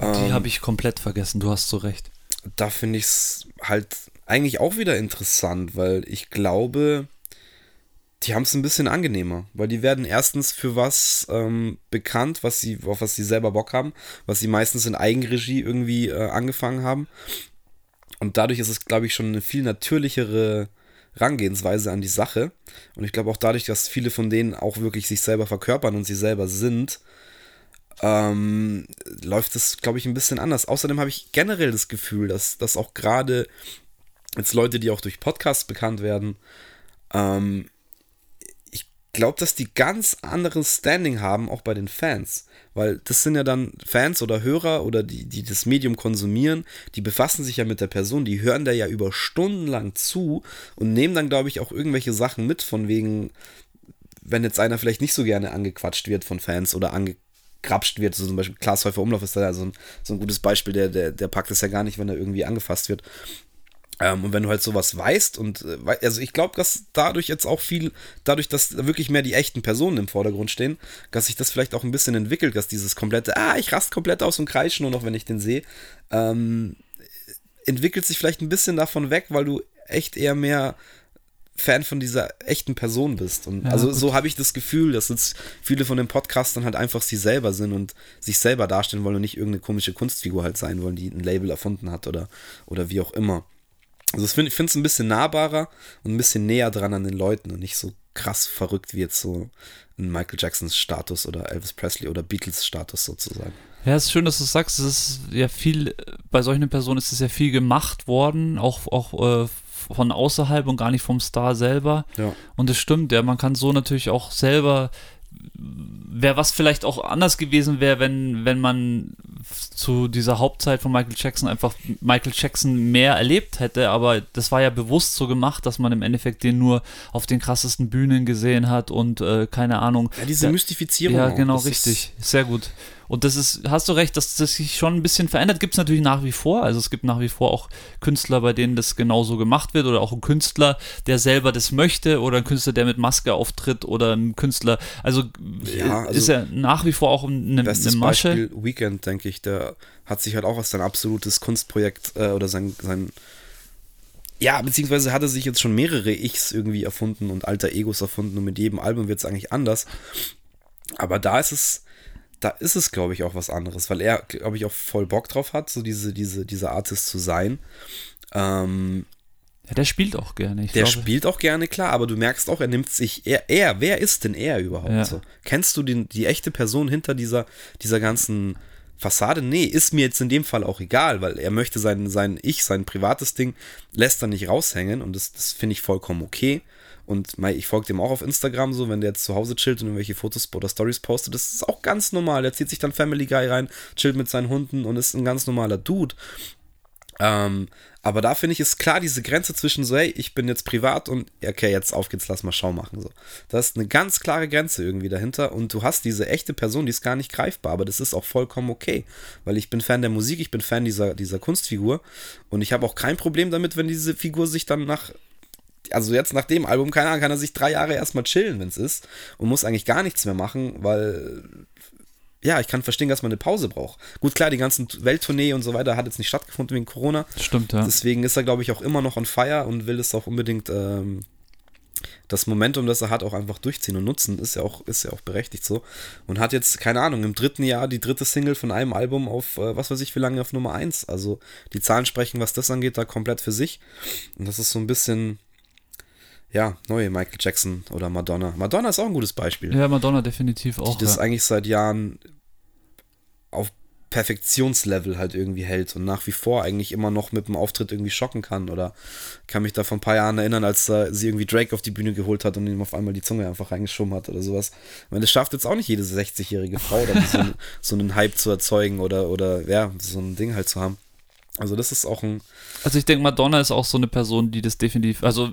Die ähm, habe ich komplett vergessen, du hast so recht. Da finde ich es halt eigentlich auch wieder interessant, weil ich glaube, die haben es ein bisschen angenehmer, weil die werden erstens für was ähm, bekannt, was sie, auf was sie selber Bock haben, was sie meistens in Eigenregie irgendwie äh, angefangen haben. Und dadurch ist es, glaube ich, schon eine viel natürlichere Rangehensweise an die Sache. Und ich glaube auch dadurch, dass viele von denen auch wirklich sich selber verkörpern und sie selber sind, ähm, läuft es, glaube ich, ein bisschen anders. Außerdem habe ich generell das Gefühl, dass, dass auch gerade jetzt Leute, die auch durch Podcasts bekannt werden, ähm, ich glaube, dass die ganz anderes Standing haben, auch bei den Fans. Weil das sind ja dann Fans oder Hörer oder die, die das Medium konsumieren, die befassen sich ja mit der Person, die hören da ja über Stunden lang zu und nehmen dann, glaube ich, auch irgendwelche Sachen mit, von wegen, wenn jetzt einer vielleicht nicht so gerne angequatscht wird von Fans oder angekrapscht wird, so zum Beispiel Klaas Häufer Umlauf ist da ja so ein, so ein gutes Beispiel, der, der, der packt es ja gar nicht, wenn er irgendwie angefasst wird. Ähm, und wenn du halt sowas weißt und äh, also ich glaube, dass dadurch jetzt auch viel, dadurch, dass wirklich mehr die echten Personen im Vordergrund stehen, dass sich das vielleicht auch ein bisschen entwickelt, dass dieses komplette, ah, ich rast komplett aus und kreische nur noch, wenn ich den sehe, ähm, entwickelt sich vielleicht ein bisschen davon weg, weil du echt eher mehr Fan von dieser echten Person bist. Und ja, also gut. so habe ich das Gefühl, dass jetzt viele von den Podcastern halt einfach sie selber sind und sich selber darstellen wollen und nicht irgendeine komische Kunstfigur halt sein wollen, die ein Label erfunden hat oder, oder wie auch immer. Also ich finde es ein bisschen nahbarer und ein bisschen näher dran an den Leuten und nicht so krass verrückt wie jetzt so ein Michael Jacksons Status oder Elvis Presley oder Beatles Status sozusagen. Ja, es ist schön, dass du sagst, es ist ja viel, bei solchen Personen ist es ja viel gemacht worden, auch, auch äh, von außerhalb und gar nicht vom Star selber. Ja. Und es stimmt, ja, man kann so natürlich auch selber wäre was vielleicht auch anders gewesen wäre, wenn, wenn man zu dieser Hauptzeit von Michael Jackson einfach Michael Jackson mehr erlebt hätte, aber das war ja bewusst so gemacht, dass man im Endeffekt den nur auf den krassesten Bühnen gesehen hat und äh, keine Ahnung. Ja, diese Mystifizierung. Ja, genau, richtig. Sehr gut. Und das ist, hast du recht, dass das sich schon ein bisschen verändert. Gibt es natürlich nach wie vor. Also es gibt nach wie vor auch Künstler, bei denen das genauso gemacht wird oder auch ein Künstler, der selber das möchte oder ein Künstler, der mit Maske auftritt oder ein Künstler. Also, ja, also ist ja nach wie vor auch eine, bestes eine Masche. Beispiel Weekend, denke ich, der hat sich halt auch als sein absolutes Kunstprojekt äh, oder sein, sein Ja, beziehungsweise hat er sich jetzt schon mehrere Ichs irgendwie erfunden und alter Egos erfunden und mit jedem Album wird es eigentlich anders. Aber da ist es, da ist es, glaube ich, auch was anderes, weil er, glaube ich, auch voll Bock drauf hat, so diese, diese, dieser Artist zu sein. Ähm, ja, der spielt auch gerne. der glaube. spielt auch gerne, klar, aber du merkst auch, er nimmt sich, er, er wer ist denn er überhaupt ja. so? Kennst du den, die echte Person hinter dieser, dieser ganzen Fassade? Nee, ist mir jetzt in dem Fall auch egal, weil er möchte sein, sein Ich, sein privates Ding, lässt er nicht raushängen und das, das finde ich vollkommen okay. Und ich folge dem auch auf Instagram so, wenn der jetzt zu Hause chillt und irgendwelche Fotos oder Stories postet, das ist auch ganz normal. Der zieht sich dann Family Guy rein, chillt mit seinen Hunden und ist ein ganz normaler Dude. Ähm, aber da finde ich, ist klar diese Grenze zwischen so, hey, ich bin jetzt privat und okay, jetzt auf geht's, lass mal Schau machen. So. Das ist eine ganz klare Grenze irgendwie dahinter und du hast diese echte Person, die ist gar nicht greifbar, aber das ist auch vollkommen okay, weil ich bin Fan der Musik, ich bin Fan dieser, dieser Kunstfigur und ich habe auch kein Problem damit, wenn diese Figur sich dann nach also jetzt nach dem Album, keine Ahnung, kann er sich drei Jahre erstmal chillen, wenn es ist und muss eigentlich gar nichts mehr machen, weil ja, ich kann verstehen, dass man eine Pause braucht. Gut, klar, die ganzen Welttournee und so weiter hat jetzt nicht stattgefunden wegen Corona. Stimmt, ja. Deswegen ist er, glaube ich, auch immer noch on fire und will es auch unbedingt ähm, das Momentum, das er hat, auch einfach durchziehen und nutzen. Ist ja auch, ist ja auch berechtigt so. Und hat jetzt, keine Ahnung, im dritten Jahr die dritte Single von einem Album auf, äh, was weiß ich, wie lange auf Nummer 1. Also die Zahlen sprechen, was das angeht, da komplett für sich. Und das ist so ein bisschen ja, neue Michael Jackson oder Madonna. Madonna ist auch ein gutes Beispiel. Ja, Madonna definitiv auch. Die das ja. eigentlich seit Jahren auf Perfektionslevel halt irgendwie hält und nach wie vor eigentlich immer noch mit dem Auftritt irgendwie schocken kann. Oder kann mich da vor ein paar Jahren erinnern, als äh, sie irgendwie Drake auf die Bühne geholt hat und ihm auf einmal die Zunge einfach reingeschoben hat oder sowas. Ich meine, das schafft jetzt auch nicht jede 60-jährige Frau, so, so einen Hype zu erzeugen oder, oder ja, so ein Ding halt zu haben. Also das ist auch ein. Also ich denke, Madonna ist auch so eine Person, die das definitiv, also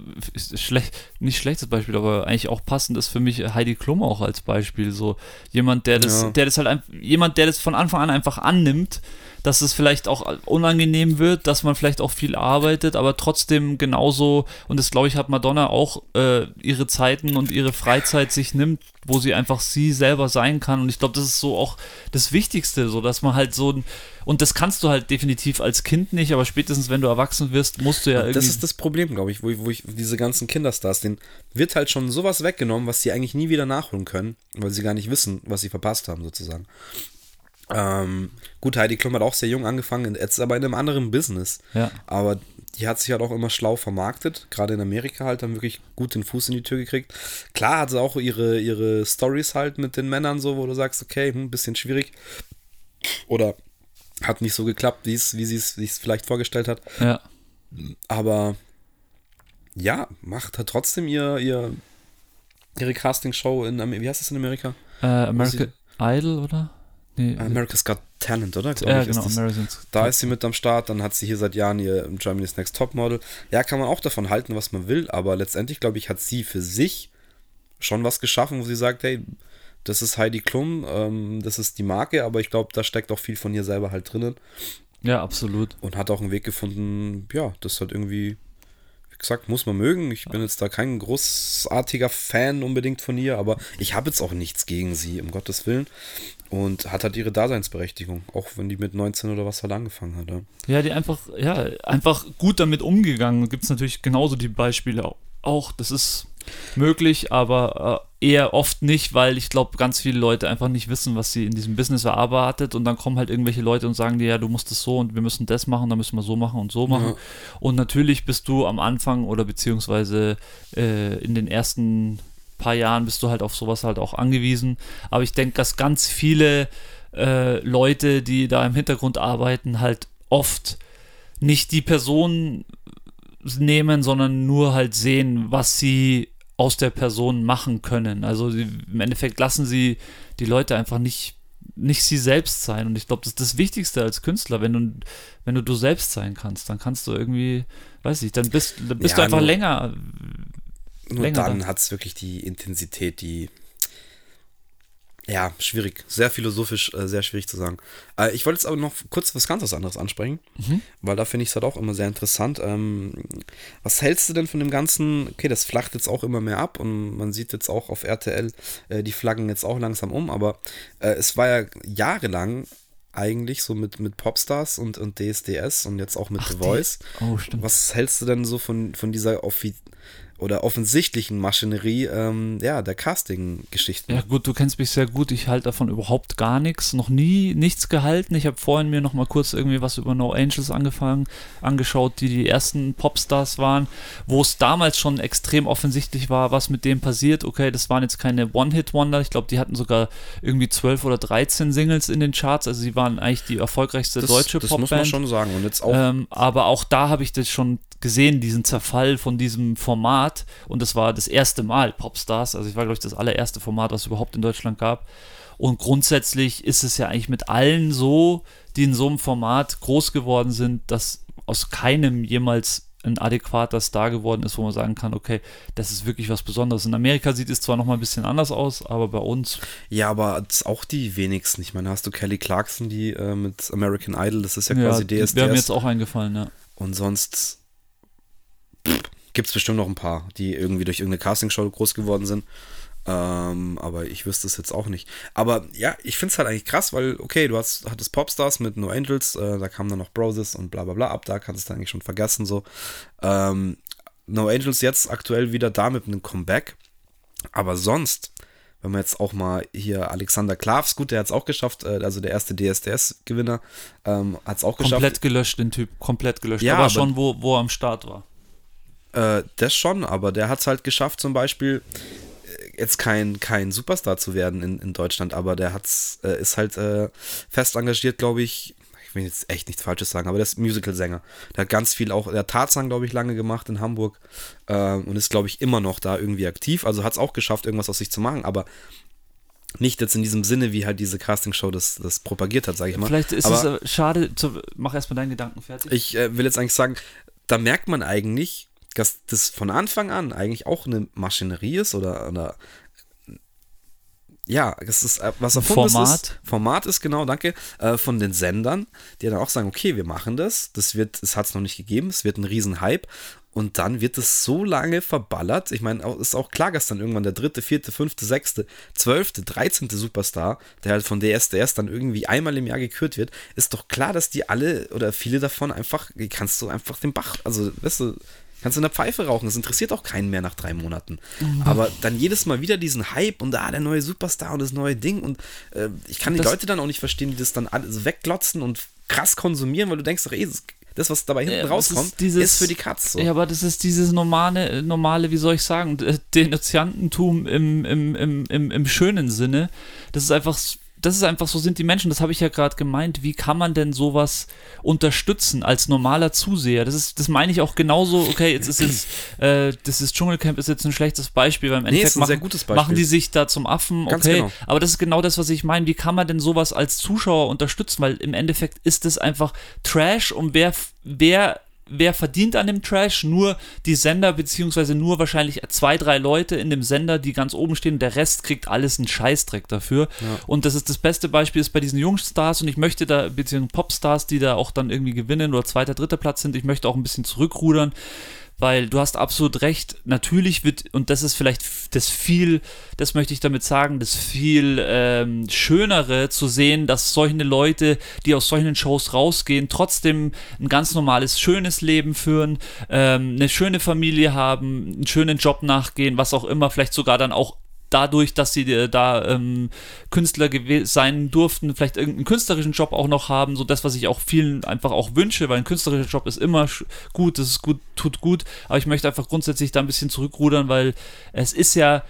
schlecht, nicht schlechtes Beispiel, aber eigentlich auch passend ist für mich Heidi Klum auch als Beispiel. So jemand, der das, ja. der das halt jemand, der das von Anfang an einfach annimmt, dass es vielleicht auch unangenehm wird, dass man vielleicht auch viel arbeitet, aber trotzdem genauso, und das glaube ich, hat Madonna auch äh, ihre Zeiten und ihre Freizeit sich nimmt, wo sie einfach sie selber sein kann. Und ich glaube, das ist so auch das Wichtigste, so dass man halt so ein und das kannst du halt definitiv als Kind nicht, aber spätestens, wenn du erwachsen wirst, musst du ja irgendwie. Das ist das Problem, glaube ich, wo, ich, wo ich diese ganzen Kinderstars, denen wird halt schon sowas weggenommen, was sie eigentlich nie wieder nachholen können, weil sie gar nicht wissen, was sie verpasst haben, sozusagen. Ähm, gut, Heidi Klum hat auch sehr jung angefangen, jetzt aber in einem anderen Business. Ja. Aber die hat sich halt auch immer schlau vermarktet, gerade in Amerika halt dann wirklich gut den Fuß in die Tür gekriegt. Klar hat sie auch ihre, ihre Stories halt mit den Männern so, wo du sagst, okay, ein hm, bisschen schwierig. Oder hat nicht so geklappt, wie sie es sich vielleicht vorgestellt hat. Ja. Aber ja, macht hat trotzdem ihr, ihr ihre Castingshow in wie heißt das in Amerika? Äh, American Idol, oder? Nee, America's Got Talent, oder? Ja, ich, genau, American's Da ist sie mit am Start, dann hat sie hier seit Jahren ihr Germany's Next Top Model. Ja, kann man auch davon halten, was man will, aber letztendlich, glaube ich, hat sie für sich schon was geschaffen, wo sie sagt, hey, das ist Heidi Klum, ähm, das ist die Marke, aber ich glaube, da steckt auch viel von ihr selber halt drinnen. Ja, absolut. Und hat auch einen Weg gefunden, ja, das halt irgendwie, wie gesagt, muss man mögen. Ich bin jetzt da kein großartiger Fan unbedingt von ihr, aber ich habe jetzt auch nichts gegen sie, um Gottes Willen. Und hat halt ihre Daseinsberechtigung, auch wenn die mit 19 oder was halt angefangen hat. Ja, ja die einfach, ja, einfach gut damit umgegangen. Gibt es natürlich genauso die Beispiele auch. Das ist möglich, aber äh, eher oft nicht, weil ich glaube, ganz viele Leute einfach nicht wissen, was sie in diesem Business erarbeitet und dann kommen halt irgendwelche Leute und sagen dir, ja, du musst das so und wir müssen das machen, dann müssen wir so machen und so machen. Ja. Und natürlich bist du am Anfang oder beziehungsweise äh, in den ersten paar Jahren bist du halt auf sowas halt auch angewiesen. Aber ich denke, dass ganz viele äh, Leute, die da im Hintergrund arbeiten, halt oft nicht die Person nehmen, sondern nur halt sehen, was sie aus der Person machen können. Also die, im Endeffekt lassen sie die Leute einfach nicht, nicht sie selbst sein. Und ich glaube, das ist das Wichtigste als Künstler, wenn du, wenn du du selbst sein kannst, dann kannst du irgendwie, weiß ich, dann bist, dann bist ja, du einfach nur, länger. Nur länger dann hat es wirklich die Intensität, die ja, schwierig. Sehr philosophisch, äh, sehr schwierig zu sagen. Äh, ich wollte jetzt aber noch kurz was ganz anderes ansprechen, mhm. weil da finde ich es halt auch immer sehr interessant. Ähm, was hältst du denn von dem Ganzen? Okay, das flacht jetzt auch immer mehr ab und man sieht jetzt auch auf RTL äh, die Flaggen jetzt auch langsam um, aber äh, es war ja jahrelang eigentlich, so mit, mit Popstars und, und DSDS und jetzt auch mit Ach, The Voice. Die, oh, stimmt. Was hältst du denn so von, von dieser offi oder offensichtlichen Maschinerie ähm, ja, der Casting-Geschichten. Ja gut, du kennst mich sehr gut. Ich halte davon überhaupt gar nichts. Noch nie nichts gehalten. Ich habe vorhin mir noch mal kurz irgendwie was über No Angels angefangen, angeschaut, die die ersten Popstars waren, wo es damals schon extrem offensichtlich war, was mit dem passiert. Okay, das waren jetzt keine One-Hit-Wonder. Ich glaube, die hatten sogar irgendwie 12 oder 13 Singles in den Charts. Also sie waren eigentlich die erfolgreichste das, deutsche das Popband. Das muss man schon sagen. Und jetzt auch. Ähm, aber auch da habe ich das schon gesehen, diesen Zerfall von diesem Format. Und das war das erste Mal Popstars. Also ich war, glaube ich, das allererste Format, was es überhaupt in Deutschland gab. Und grundsätzlich ist es ja eigentlich mit allen so, die in so einem Format groß geworden sind, dass aus keinem jemals ein adäquater Star geworden ist, wo man sagen kann, okay, das ist wirklich was Besonderes. In Amerika sieht es zwar noch mal ein bisschen anders aus, aber bei uns. Ja, aber auch die wenigsten. Ich meine, hast du Kelly Clarkson, die äh, mit American Idol, das ist ja quasi ja, DSDS. Wäre mir jetzt auch eingefallen, ja. Und sonst gibt es bestimmt noch ein paar, die irgendwie durch irgendeine Castingshow groß geworden sind. Ähm, aber ich wüsste es jetzt auch nicht. Aber ja, ich finde es halt eigentlich krass, weil, okay, du hast, hattest Popstars mit No Angels, äh, da kamen dann noch Broses und bla bla bla. Ab da kannst du eigentlich schon vergessen. so. Ähm, no Angels jetzt aktuell wieder da mit einem Comeback. Aber sonst, wenn man jetzt auch mal hier Alexander Klavs, gut, der hat es auch geschafft, äh, also der erste DSDS-Gewinner, ähm, hat es auch geschafft. Komplett gelöscht, den Typ, komplett gelöscht. Ja, aber, aber schon, wo, wo er am Start war. Äh, das schon, aber der hat es halt geschafft, zum Beispiel äh, jetzt kein, kein Superstar zu werden in, in Deutschland, aber der hat's, äh, ist halt äh, fest engagiert, glaube ich. Ich will jetzt echt nichts Falsches sagen, aber der ist Musical-Sänger. Der hat ganz viel auch, der hat Tarzan, glaube ich, lange gemacht in Hamburg äh, und ist, glaube ich, immer noch da irgendwie aktiv. Also hat es auch geschafft, irgendwas aus sich zu machen, aber nicht jetzt in diesem Sinne, wie halt diese Castingshow das, das propagiert hat, sage ich mal. Vielleicht ist aber es äh, schade, zu, mach erstmal deinen Gedanken fertig. Ich äh, will jetzt eigentlich sagen, da merkt man eigentlich, dass das von Anfang an eigentlich auch eine Maschinerie ist oder, oder ja, das ist äh, was erfunden Format. ist. Format ist genau, danke, äh, von den Sendern, die dann auch sagen, okay, wir machen das, das wird, es hat es noch nicht gegeben, es wird ein Riesenhype und dann wird es so lange verballert. Ich meine, ist auch klar, dass dann irgendwann der dritte, vierte, fünfte, sechste, zwölfte, dreizehnte Superstar, der halt von DSDS dann irgendwie einmal im Jahr gekürt wird, ist doch klar, dass die alle oder viele davon einfach, die kannst du einfach den Bach, also weißt du, Kannst du eine Pfeife rauchen, das interessiert auch keinen mehr nach drei Monaten. Mhm. Aber dann jedes Mal wieder diesen Hype und da ah, der neue Superstar und das neue Ding und äh, ich kann die das, Leute dann auch nicht verstehen, die das dann alles wegglotzen und krass konsumieren, weil du denkst doch, ey, das, was dabei hinten ja, rauskommt, ist, dieses, ist, für die Katz. So. Ja, aber das ist dieses normale, normale, wie soll ich sagen, Denunziantentum im, im, im, im, im schönen Sinne. Das ist einfach das ist einfach so sind die Menschen, das habe ich ja gerade gemeint. Wie kann man denn sowas unterstützen als normaler Zuseher? Das ist, das meine ich auch genauso, okay, jetzt ist jetzt, äh, das ist Dschungelcamp ist jetzt ein schlechtes Beispiel, weil im nee, Endeffekt machen, Beispiel. machen, die sich da zum Affen, okay. Genau. Aber das ist genau das, was ich meine. Wie kann man denn sowas als Zuschauer unterstützen? Weil im Endeffekt ist es einfach Trash und wer, wer wer verdient an dem Trash? Nur die Sender, beziehungsweise nur wahrscheinlich zwei, drei Leute in dem Sender, die ganz oben stehen. Der Rest kriegt alles einen Scheißdreck dafür. Ja. Und das ist das beste Beispiel ist bei diesen Jungstars und ich möchte da, beziehungsweise Popstars, die da auch dann irgendwie gewinnen oder zweiter, dritter Platz sind, ich möchte auch ein bisschen zurückrudern weil du hast absolut recht, natürlich wird, und das ist vielleicht das viel, das möchte ich damit sagen, das viel ähm, Schönere zu sehen, dass solche Leute, die aus solchen Shows rausgehen, trotzdem ein ganz normales, schönes Leben führen, ähm, eine schöne Familie haben, einen schönen Job nachgehen, was auch immer, vielleicht sogar dann auch dadurch, dass sie äh, da ähm, Künstler sein durften, vielleicht irgendeinen künstlerischen Job auch noch haben, so das, was ich auch vielen einfach auch wünsche, weil ein künstlerischer Job ist immer gut, das ist gut, tut gut, aber ich möchte einfach grundsätzlich da ein bisschen zurückrudern, weil es ist ja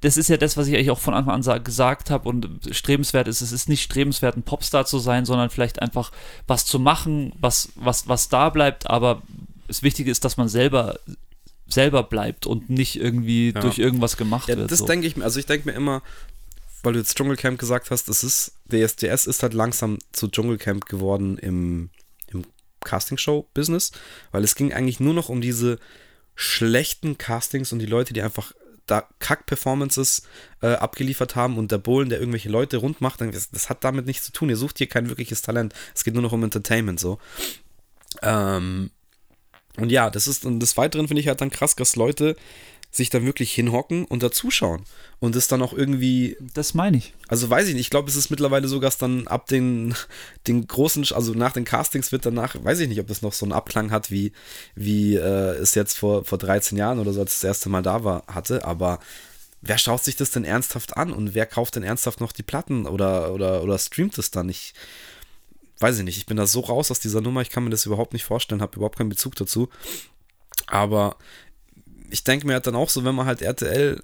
das ist ja das, was ich eigentlich auch von Anfang an gesagt habe und strebenswert ist. Es ist nicht strebenswert, ein Popstar zu sein, sondern vielleicht einfach was zu machen, was, was, was da bleibt. Aber das Wichtige ist, dass man selber selber bleibt und nicht irgendwie ja. durch irgendwas gemacht ja, wird. Das so. denke ich mir. Also ich denke mir immer, weil du jetzt Dschungelcamp gesagt hast, das ist, DSDS ist halt langsam zu Dschungelcamp geworden im, im Castingshow-Business, weil es ging eigentlich nur noch um diese schlechten Castings und die Leute, die einfach da Kack-Performances äh, abgeliefert haben und der Bohlen, der irgendwelche Leute rund macht, das, das, hat damit nichts zu tun. Ihr sucht hier kein wirkliches Talent. Es geht nur noch um Entertainment so. Ähm, und ja, das ist und des Weiteren finde ich halt dann krass, dass Leute sich dann wirklich hinhocken und dazuschauen. Und es dann auch irgendwie. Das meine ich. Also weiß ich nicht, ich glaube, es ist mittlerweile sogar dass dann ab den, den großen, also nach den Castings wird danach, weiß ich nicht, ob das noch so einen Abklang hat, wie, wie äh, es jetzt vor, vor 13 Jahren oder so, als das erste Mal da war, hatte, aber wer schaut sich das denn ernsthaft an und wer kauft denn ernsthaft noch die Platten oder, oder, oder streamt es dann? Ich weiß ich nicht, ich bin da so raus aus dieser Nummer, ich kann mir das überhaupt nicht vorstellen, habe überhaupt keinen Bezug dazu. Aber ich denke mir halt dann auch so, wenn man halt RTL,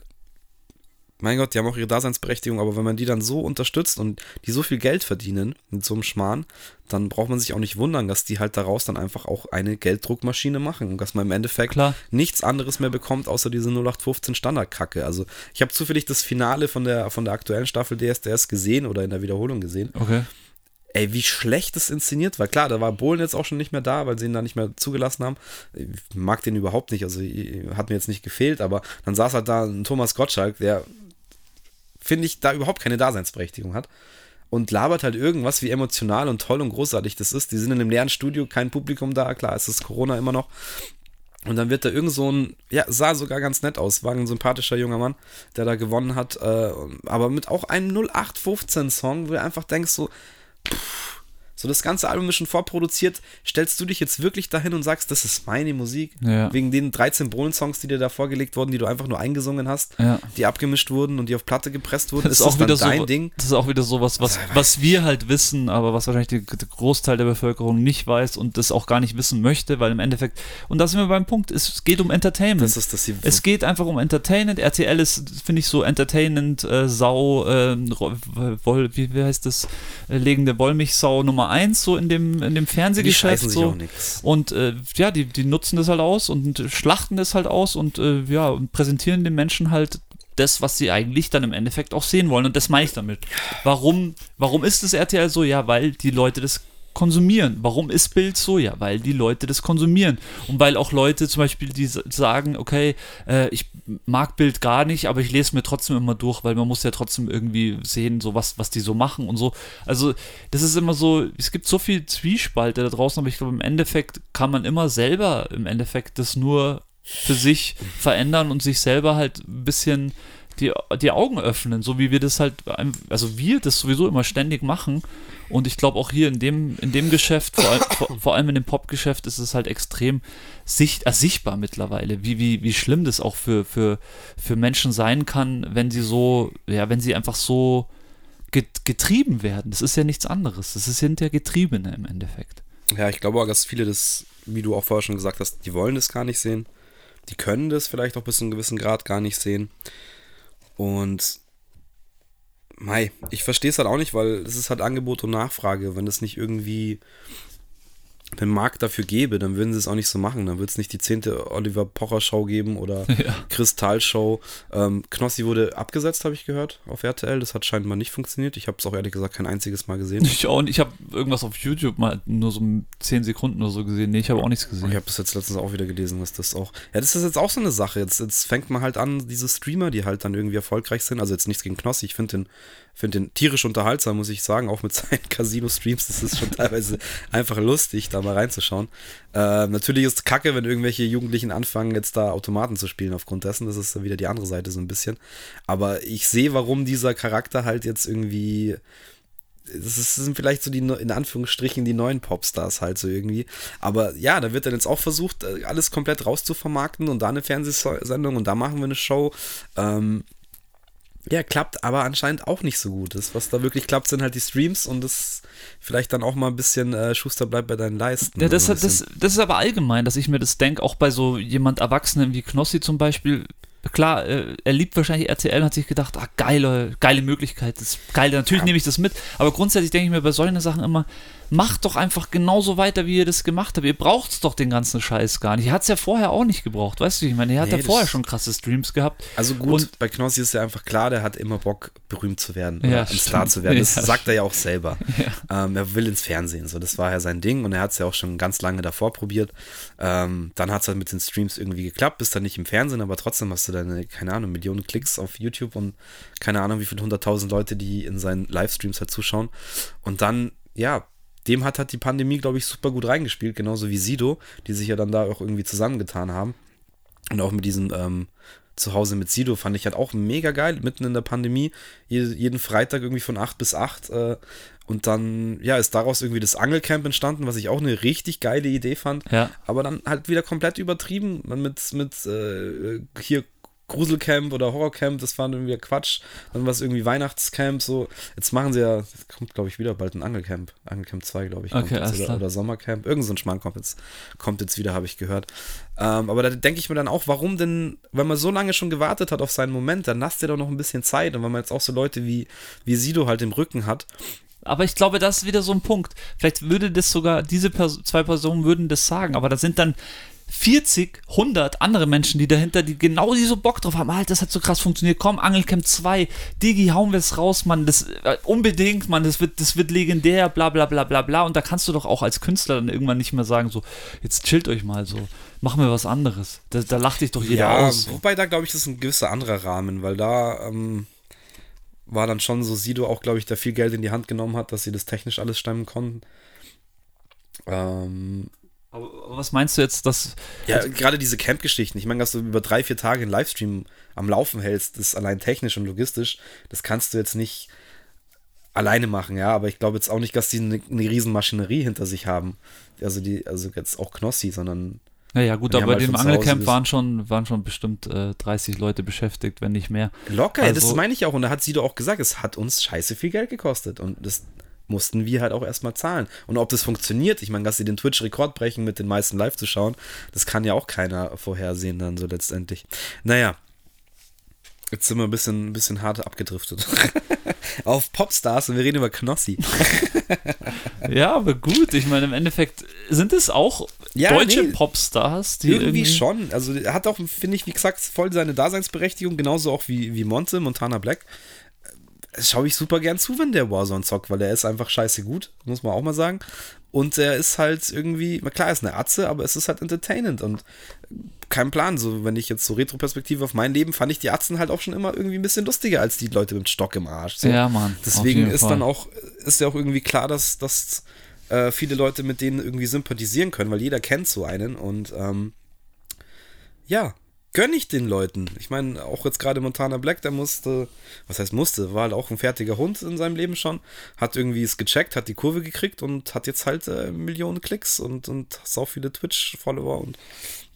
mein Gott, die haben auch ihre Daseinsberechtigung, aber wenn man die dann so unterstützt und die so viel Geld verdienen mit so einem Schmarrn, dann braucht man sich auch nicht wundern, dass die halt daraus dann einfach auch eine Gelddruckmaschine machen und dass man im Endeffekt Klar. nichts anderes mehr bekommt, außer diese 0815 Standardkacke. Also ich habe zufällig das Finale von der, von der aktuellen Staffel DSDS gesehen oder in der Wiederholung gesehen. Okay ey, wie schlecht es inszeniert war. Klar, da war Bohlen jetzt auch schon nicht mehr da, weil sie ihn da nicht mehr zugelassen haben. Ich mag den überhaupt nicht, also hat mir jetzt nicht gefehlt, aber dann saß halt da ein Thomas Gottschalk, der, finde ich, da überhaupt keine Daseinsberechtigung hat. Und labert halt irgendwas, wie emotional und toll und großartig das ist. Die sind in einem leeren Studio, kein Publikum da, klar, es ist Corona immer noch. Und dann wird da irgend so ein, ja, sah sogar ganz nett aus, war ein sympathischer junger Mann, der da gewonnen hat, äh, aber mit auch einem 0815-Song, wo du einfach denkst so, Pff. So das ganze Album ist schon vorproduziert. Stellst du dich jetzt wirklich dahin und sagst, das ist meine Musik? Ja. Wegen den 13 Bohlen-Songs, die dir da vorgelegt wurden, die du einfach nur eingesungen hast, ja. die abgemischt wurden und die auf Platte gepresst wurden. Das ist, ist auch wieder dein so, Ding? Das ist auch wieder so was, was, wir halt wissen, aber was wahrscheinlich der Großteil der Bevölkerung nicht weiß und das auch gar nicht wissen möchte, weil im Endeffekt, und da sind wir beim Punkt, es geht um Entertainment. Das ist das es geht einfach um Entertainment. RTL ist, finde ich, so Entertainment, äh, Sau, äh, wie, wie heißt das, äh, legende Wollmilchsau Nummer 1, so in dem in dem Fernsehgeschäft. so. Und äh, ja, die, die nutzen das halt aus und schlachten das halt aus und äh, ja, und präsentieren den Menschen halt das, was sie eigentlich dann im Endeffekt auch sehen wollen. Und das meine ich damit. Warum, warum ist das RTL so? Ja, weil die Leute das konsumieren. Warum ist Bild so? Ja, weil die Leute das konsumieren. Und weil auch Leute zum Beispiel, die sagen, okay, äh, ich mag Bild gar nicht, aber ich lese mir trotzdem immer durch, weil man muss ja trotzdem irgendwie sehen, so was, was die so machen und so. Also, das ist immer so, es gibt so viel Zwiespalte da draußen, aber ich glaube, im Endeffekt kann man immer selber im Endeffekt das nur für sich verändern und sich selber halt ein bisschen die, die Augen öffnen, so wie wir das halt, also wir das sowieso immer ständig machen. Und ich glaube auch hier in dem, in dem Geschäft, vor, vor, vor allem in dem Popgeschäft, ist es halt extrem sicht, äh, sichtbar mittlerweile, wie, wie, wie schlimm das auch für, für, für Menschen sein kann, wenn sie so, ja, wenn sie einfach so getrieben werden. Das ist ja nichts anderes. Das sind ja Getriebene im Endeffekt. Ja, ich glaube auch, dass viele das, wie du auch vorher schon gesagt hast, die wollen das gar nicht sehen. Die können das vielleicht auch bis zu einem gewissen Grad gar nicht sehen. Und Mei, ich verstehe es halt auch nicht, weil es ist halt Angebot und Nachfrage. Wenn es nicht irgendwie den Markt dafür gäbe, dann würden sie es auch nicht so machen. Dann würde es nicht die zehnte Oliver Pocher Show geben oder ja. Kristall Show. Ähm, Knossi wurde abgesetzt, habe ich gehört, auf RTL. Das hat scheinbar nicht funktioniert. Ich habe es auch ehrlich gesagt kein einziges Mal gesehen. Ich auch nicht. Ich habe irgendwas auf YouTube mal nur so zehn Sekunden oder so gesehen. Nee, ich habe auch nichts gesehen. Ich habe das jetzt letztens auch wieder gelesen, dass das auch. Ja, das ist jetzt auch so eine Sache. Jetzt, jetzt fängt man halt an, diese Streamer, die halt dann irgendwie erfolgreich sind. Also jetzt nichts gegen Knossi. Ich finde den finde den tierisch unterhaltsam, muss ich sagen, auch mit seinen Casino-Streams. Das ist schon teilweise einfach lustig, da mal reinzuschauen. Äh, natürlich ist es kacke, wenn irgendwelche Jugendlichen anfangen, jetzt da Automaten zu spielen aufgrund dessen. Das ist dann wieder die andere Seite so ein bisschen. Aber ich sehe, warum dieser Charakter halt jetzt irgendwie das, sind vielleicht so die, in Anführungsstrichen, die neuen Popstars halt so irgendwie. Aber ja, da wird dann jetzt auch versucht, äh, alles komplett rauszuvermarkten und da eine Fernsehsendung und da machen wir eine Show. Ähm, ja, klappt aber anscheinend auch nicht so gut. Das, was da wirklich klappt, sind halt die Streams und das vielleicht dann auch mal ein bisschen äh, Schuster bleibt bei deinen Leisten. Ja, das, das, das ist aber allgemein, dass ich mir das denke, auch bei so jemand Erwachsenen wie Knossi zum Beispiel. Klar, äh, er liebt wahrscheinlich RTL und hat sich gedacht, ah, geile, geile Möglichkeit, das ist geil, natürlich ja. nehme ich das mit. Aber grundsätzlich denke ich mir bei solchen Sachen immer, macht doch einfach genauso weiter, wie ihr das gemacht habt. Ihr braucht doch den ganzen Scheiß gar nicht. Ihr hat es ja vorher auch nicht gebraucht, weißt du? Ich meine, er hat nee, ja vorher schon krasse Streams gehabt. Also gut, und bei Knossi ist ja einfach klar, der hat immer Bock, berühmt zu werden ja, ein Star zu werden. Das ja. sagt er ja auch selber. Ja. Ähm, er will ins Fernsehen, so das war ja sein Ding und er hat es ja auch schon ganz lange davor probiert. Ähm, dann hat es halt mit den Streams irgendwie geklappt, bist dann nicht im Fernsehen, aber trotzdem hast du deine, keine Ahnung, Millionen Klicks auf YouTube und keine Ahnung, wie viele hunderttausend Leute, die in seinen Livestreams halt zuschauen. Und dann, ja, dem hat, hat die Pandemie, glaube ich, super gut reingespielt, genauso wie Sido, die sich ja dann da auch irgendwie zusammengetan haben. Und auch mit diesem, ähm, zu Hause mit Sido fand ich halt auch mega geil, mitten in der Pandemie, jeden Freitag irgendwie von 8 bis 8 äh, und dann, ja, ist daraus irgendwie das Angelcamp entstanden, was ich auch eine richtig geile Idee fand. Ja. Aber dann halt wieder komplett übertrieben. Mit, mit äh, hier Gruselcamp oder Horrorcamp, das war irgendwie Quatsch. Dann war es irgendwie Weihnachtscamp, so. Jetzt machen sie ja, jetzt kommt glaube ich wieder bald ein Angelcamp. Angelcamp 2, glaube ich. Okay, jetzt, oder, oder, Sommercamp. Irgend so ein Schmarrn kommt jetzt, kommt jetzt wieder, habe ich gehört. Ähm, aber da denke ich mir dann auch, warum denn, wenn man so lange schon gewartet hat auf seinen Moment, dann lasst ihr doch noch ein bisschen Zeit. Und wenn man jetzt auch so Leute wie, wie Sido halt im Rücken hat, aber ich glaube, das ist wieder so ein Punkt. Vielleicht würde das sogar, diese Pers zwei Personen würden das sagen, aber da sind dann 40, 100 andere Menschen, die dahinter, die genau diese Bock drauf haben. Alter, das hat so krass funktioniert. Komm, Angelcamp 2, Digi, hauen wir es raus, Mann. Das äh, unbedingt, Mann. Das wird, das wird legendär, bla bla bla bla bla. Und da kannst du doch auch als Künstler dann irgendwann nicht mehr sagen, so, jetzt chillt euch mal so. Machen wir was anderes. Da, da lacht dich doch jeder ja, aus. So. Wobei da, glaube ich, das ist ein gewisser anderer Rahmen, weil da ähm, war dann schon so Sido auch, glaube ich, der viel Geld in die Hand genommen hat, dass sie das technisch alles stemmen konnten. Ähm, aber was meinst du jetzt, dass. Ja, gerade diese Camp-Geschichten. Ich meine, dass du über drei, vier Tage einen Livestream am Laufen hältst, das ist allein technisch und logistisch, das kannst du jetzt nicht alleine machen, ja. Aber ich glaube jetzt auch nicht, dass die eine, eine riesen Maschinerie hinter sich haben. Also die, also jetzt auch Knossi, sondern. Naja, gut, aber bei halt dem Angelcamp waren schon, waren schon bestimmt äh, 30 Leute beschäftigt, wenn nicht mehr. Locker, also, das meine ich auch. Und da hat sie doch auch gesagt, es hat uns scheiße viel Geld gekostet. Und das mussten wir halt auch erstmal zahlen. Und ob das funktioniert, ich meine, dass sie den Twitch-Rekord brechen, mit den meisten live zu schauen, das kann ja auch keiner vorhersehen dann so letztendlich. Naja, Jetzt sind wir ein bisschen, ein bisschen hart abgedriftet. Auf Popstars und wir reden über Knossi. ja, aber gut. Ich meine, im Endeffekt sind es auch ja, deutsche nee, Popstars, die irgendwie, irgendwie, schon. Also er hat auch, finde ich, wie gesagt, voll seine Daseinsberechtigung, genauso auch wie, wie Monte, Montana Black schaue ich super gern zu, wenn der Warzone zockt, weil er ist einfach scheiße gut, muss man auch mal sagen. Und er ist halt irgendwie, klar, er ist eine Atze, aber es ist halt entertainend und kein Plan. So, wenn ich jetzt so Retroperspektive auf mein Leben, fand ich die Atzen halt auch schon immer irgendwie ein bisschen lustiger als die Leute mit Stock im Arsch. So. Ja, Mann. Deswegen ist Fall. dann auch, ist ja auch irgendwie klar, dass, dass äh, viele Leute mit denen irgendwie sympathisieren können, weil jeder kennt so einen und ähm, ja, gönne ich den Leuten. Ich meine, auch jetzt gerade Montana Black, der musste, was heißt musste, war halt auch ein fertiger Hund in seinem Leben schon, hat irgendwie es gecheckt, hat die Kurve gekriegt und hat jetzt halt äh, Millionen Klicks und, und so viele Twitch-Follower und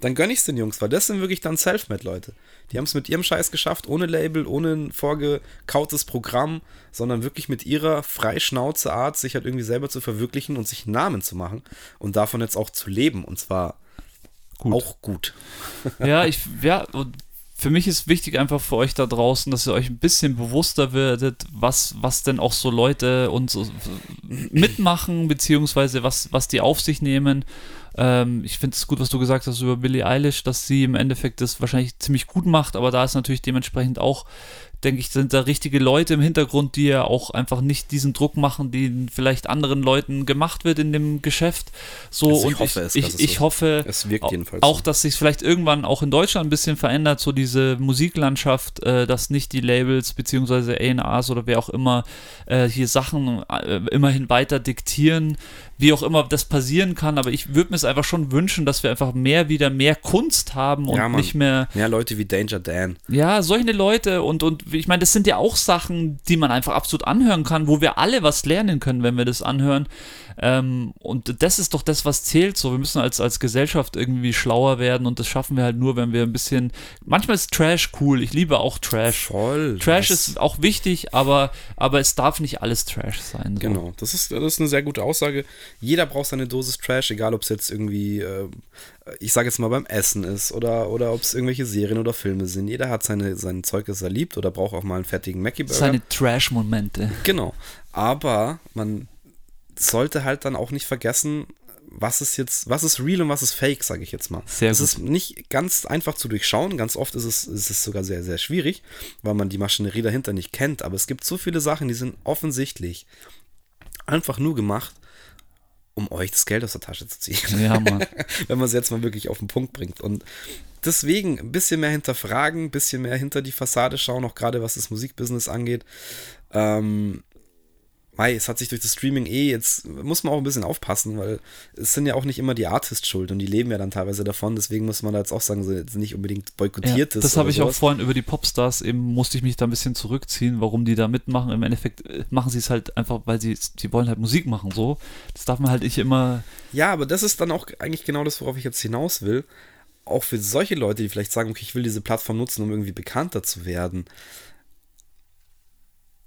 dann gönne ich es den Jungs, weil das sind wirklich dann Selfmade-Leute. Die haben es mit ihrem Scheiß geschafft, ohne Label, ohne ein vorgekautes Programm, sondern wirklich mit ihrer freischnauze Art, sich halt irgendwie selber zu verwirklichen und sich einen Namen zu machen und davon jetzt auch zu leben und zwar gut. auch gut. Ja, ich, ja, für mich ist wichtig einfach für euch da draußen, dass ihr euch ein bisschen bewusster werdet, was, was denn auch so Leute und so mitmachen, beziehungsweise was, was die auf sich nehmen. Ähm, ich finde es gut, was du gesagt hast über Billie Eilish, dass sie im Endeffekt das wahrscheinlich ziemlich gut macht, aber da ist natürlich dementsprechend auch denke ich, sind da richtige Leute im Hintergrund, die ja auch einfach nicht diesen Druck machen, den vielleicht anderen Leuten gemacht wird in dem Geschäft. So also ich und hoffe ich, es, ich, ich so. hoffe auch, so. dass sich vielleicht irgendwann auch in Deutschland ein bisschen verändert, so diese Musiklandschaft, äh, dass nicht die Labels beziehungsweise A&Rs oder wer auch immer äh, hier Sachen äh, immerhin weiter diktieren, wie auch immer das passieren kann, aber ich würde mir es einfach schon wünschen, dass wir einfach mehr wieder mehr Kunst haben und ja, nicht mehr. Mehr Leute wie Danger Dan. Ja, solche Leute und, und ich meine, das sind ja auch Sachen, die man einfach absolut anhören kann, wo wir alle was lernen können, wenn wir das anhören. Ähm, und das ist doch das, was zählt. So, wir müssen als, als Gesellschaft irgendwie schlauer werden und das schaffen wir halt nur, wenn wir ein bisschen. Manchmal ist Trash cool. Ich liebe auch Trash. Voll. Trash ist auch wichtig, aber, aber es darf nicht alles Trash sein. So. Genau, das ist, das ist eine sehr gute Aussage. Jeder braucht seine Dosis Trash, egal ob es jetzt irgendwie, äh, ich sage jetzt mal beim Essen ist oder, oder ob es irgendwelche Serien oder Filme sind. Jeder hat seine, sein Zeug, das er liebt oder braucht auch mal einen fertigen Mackie-Burger. Seine Trash-Momente. Genau. Aber man sollte halt dann auch nicht vergessen, was ist jetzt, was ist real und was ist fake, sage ich jetzt mal. Sehr es ist nicht ganz einfach zu durchschauen. Ganz oft ist es, ist es sogar sehr, sehr schwierig, weil man die Maschinerie dahinter nicht kennt. Aber es gibt so viele Sachen, die sind offensichtlich einfach nur gemacht, um euch das Geld aus der Tasche zu ziehen. Ja, Mann. Wenn man es jetzt mal wirklich auf den Punkt bringt. Und deswegen ein bisschen mehr hinterfragen, ein bisschen mehr hinter die Fassade schauen, auch gerade was das Musikbusiness angeht. Ähm, Mei, es hat sich durch das Streaming eh, jetzt muss man auch ein bisschen aufpassen, weil es sind ja auch nicht immer die Artists schuld und die leben ja dann teilweise davon, deswegen muss man da jetzt auch sagen, so jetzt nicht unbedingt boykottiert ja, Das habe ich sowas. auch vorhin über die Popstars, eben musste ich mich da ein bisschen zurückziehen, warum die da mitmachen. Im Endeffekt äh, machen sie es halt einfach, weil sie, die wollen halt Musik machen, so. Das darf man halt nicht immer. Ja, aber das ist dann auch eigentlich genau das, worauf ich jetzt hinaus will. Auch für solche Leute, die vielleicht sagen, okay, ich will diese Plattform nutzen, um irgendwie bekannter zu werden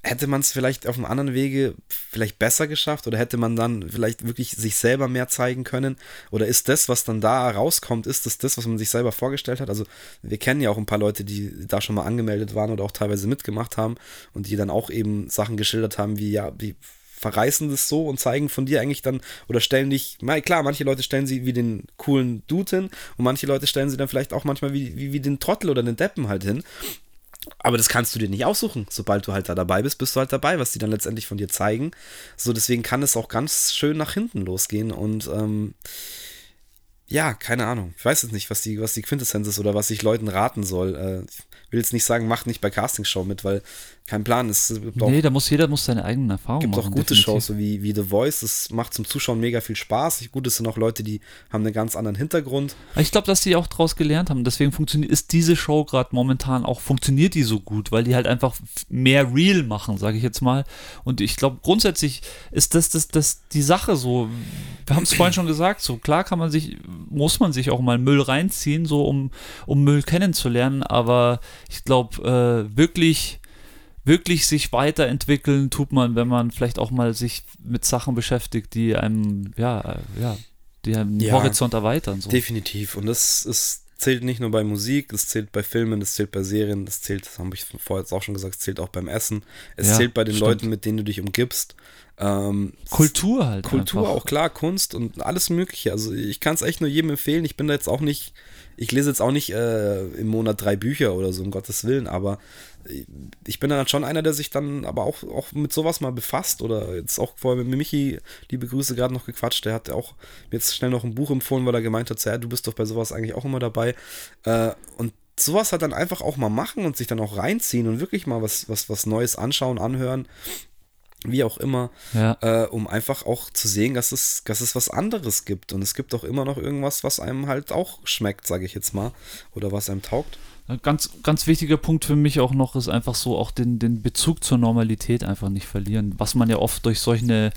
hätte man es vielleicht auf einem anderen Wege vielleicht besser geschafft oder hätte man dann vielleicht wirklich sich selber mehr zeigen können? Oder ist das, was dann da rauskommt, ist das das, was man sich selber vorgestellt hat? Also wir kennen ja auch ein paar Leute, die da schon mal angemeldet waren oder auch teilweise mitgemacht haben und die dann auch eben Sachen geschildert haben, wie ja, wie verreißen das so und zeigen von dir eigentlich dann oder stellen dich, klar, manche Leute stellen sie wie den coolen Dude hin und manche Leute stellen sie dann vielleicht auch manchmal wie, wie, wie den Trottel oder den Deppen halt hin. Aber das kannst du dir nicht aussuchen. Sobald du halt da dabei bist, bist du halt dabei, was die dann letztendlich von dir zeigen. So, deswegen kann es auch ganz schön nach hinten losgehen. Und ähm, ja, keine Ahnung. Ich weiß jetzt nicht, was die, was die Quintessenz ist oder was ich Leuten raten soll. Äh, ich will jetzt nicht sagen, macht nicht bei Castingshow mit, weil kein Plan. Es gibt nee, da muss jeder muss seine eigenen Erfahrungen machen. Es gibt auch gute definitiv. Shows, so wie, wie The Voice. Das macht zum Zuschauen mega viel Spaß. Gut, es sind auch Leute, die haben einen ganz anderen Hintergrund. Ich glaube, dass die auch daraus gelernt haben. Deswegen funktioniert, ist diese Show gerade momentan auch, funktioniert die so gut, weil die halt einfach mehr real machen, sage ich jetzt mal. Und ich glaube, grundsätzlich ist das, das, das die Sache so. Wir haben es vorhin schon gesagt, so klar kann man sich, muss man sich auch mal Müll reinziehen, so um, um Müll kennenzulernen, aber ich glaube, äh, wirklich wirklich sich weiterentwickeln tut man, wenn man vielleicht auch mal sich mit Sachen beschäftigt, die einem, ja, ja, die einem ja, Horizont erweitern. So. Definitiv. Und das ist zählt nicht nur bei Musik, das zählt bei Filmen, das zählt bei Serien, das zählt, das habe ich vorher jetzt auch schon gesagt, es zählt auch beim Essen. Es ja, zählt bei den stimmt. Leuten, mit denen du dich umgibst. Ähm, Kultur halt. Kultur einfach. auch, klar, Kunst und alles Mögliche. Also ich kann es echt nur jedem empfehlen. Ich bin da jetzt auch nicht, ich lese jetzt auch nicht äh, im Monat drei Bücher oder so, um Gottes Willen, aber ich bin dann schon einer, der sich dann aber auch, auch mit sowas mal befasst oder jetzt auch vorher mit Michi, liebe Grüße, gerade noch gequatscht. Der hat auch mir jetzt schnell noch ein Buch empfohlen, weil er gemeint hat, ja, du bist doch bei sowas eigentlich auch immer dabei. Äh, und sowas halt dann einfach auch mal machen und sich dann auch reinziehen und wirklich mal was, was, was Neues anschauen, anhören, wie auch immer, ja. äh, um einfach auch zu sehen, dass es, dass es was anderes gibt. Und es gibt auch immer noch irgendwas, was einem halt auch schmeckt, sage ich jetzt mal, oder was einem taugt. Ganz, ganz wichtiger Punkt für mich auch noch ist einfach so auch den, den Bezug zur Normalität einfach nicht verlieren, was man ja oft durch solche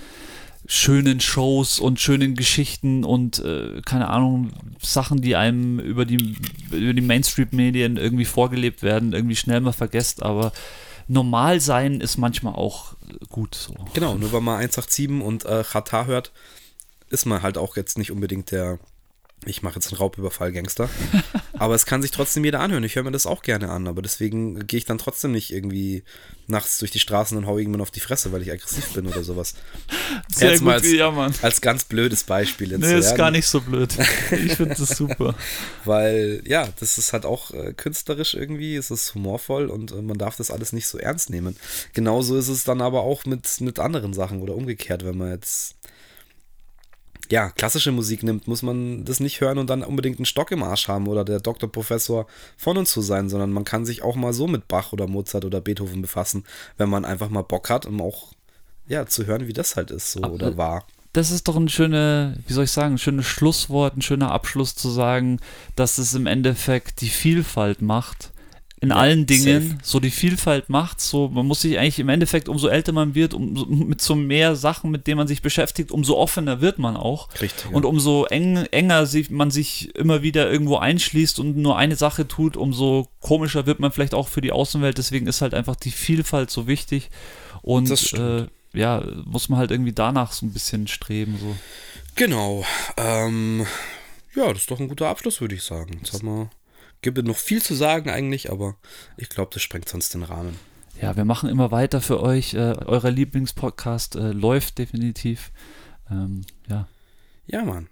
schönen Shows und schönen Geschichten und äh, keine Ahnung, Sachen, die einem über die, über die Mainstream-Medien irgendwie vorgelebt werden, irgendwie schnell mal vergesst, aber normal sein ist manchmal auch gut so. Genau, nur weil man 187 und äh, Chata hört, ist man halt auch jetzt nicht unbedingt der ich mache jetzt einen Raubüberfall-Gangster. aber es kann sich trotzdem jeder anhören. Ich höre mir das auch gerne an, aber deswegen gehe ich dann trotzdem nicht irgendwie nachts durch die Straßen und haue irgendwann auf die Fresse, weil ich aggressiv bin oder sowas. Sehr jetzt gut, als, ja, Mann. als ganz blödes Beispiel. Nee, ist gar nicht so blöd. Ich finde das super. weil, ja, das ist halt auch äh, künstlerisch irgendwie, es ist humorvoll und äh, man darf das alles nicht so ernst nehmen. Genauso ist es dann aber auch mit, mit anderen Sachen oder umgekehrt, wenn man jetzt ja, klassische Musik nimmt, muss man das nicht hören und dann unbedingt einen Stock im Arsch haben oder der Doktor Professor von uns zu sein, sondern man kann sich auch mal so mit Bach oder Mozart oder Beethoven befassen, wenn man einfach mal Bock hat, um auch ja, zu hören, wie das halt ist so Aber oder war. Das ist doch ein schöner, wie soll ich sagen, ein schönes Schlusswort, ein schöner Abschluss zu sagen, dass es im Endeffekt die Vielfalt macht in ja, allen Dingen safe. so die Vielfalt macht. So, man muss sich eigentlich im Endeffekt, umso älter man wird, um, mit so mehr Sachen, mit denen man sich beschäftigt, umso offener wird man auch. Richtig. Und umso eng, enger sich, man sich immer wieder irgendwo einschließt und nur eine Sache tut, umso komischer wird man vielleicht auch für die Außenwelt. Deswegen ist halt einfach die Vielfalt so wichtig. Und äh, ja, muss man halt irgendwie danach so ein bisschen streben. So. Genau. Ähm, ja, das ist doch ein guter Abschluss, würde ich sagen. Jetzt haben wir gibt noch viel zu sagen eigentlich, aber ich glaube, das sprengt sonst den Rahmen. Ja, wir machen immer weiter für euch. Äh, euer Lieblingspodcast äh, läuft definitiv. Ähm, ja. Ja, Mann.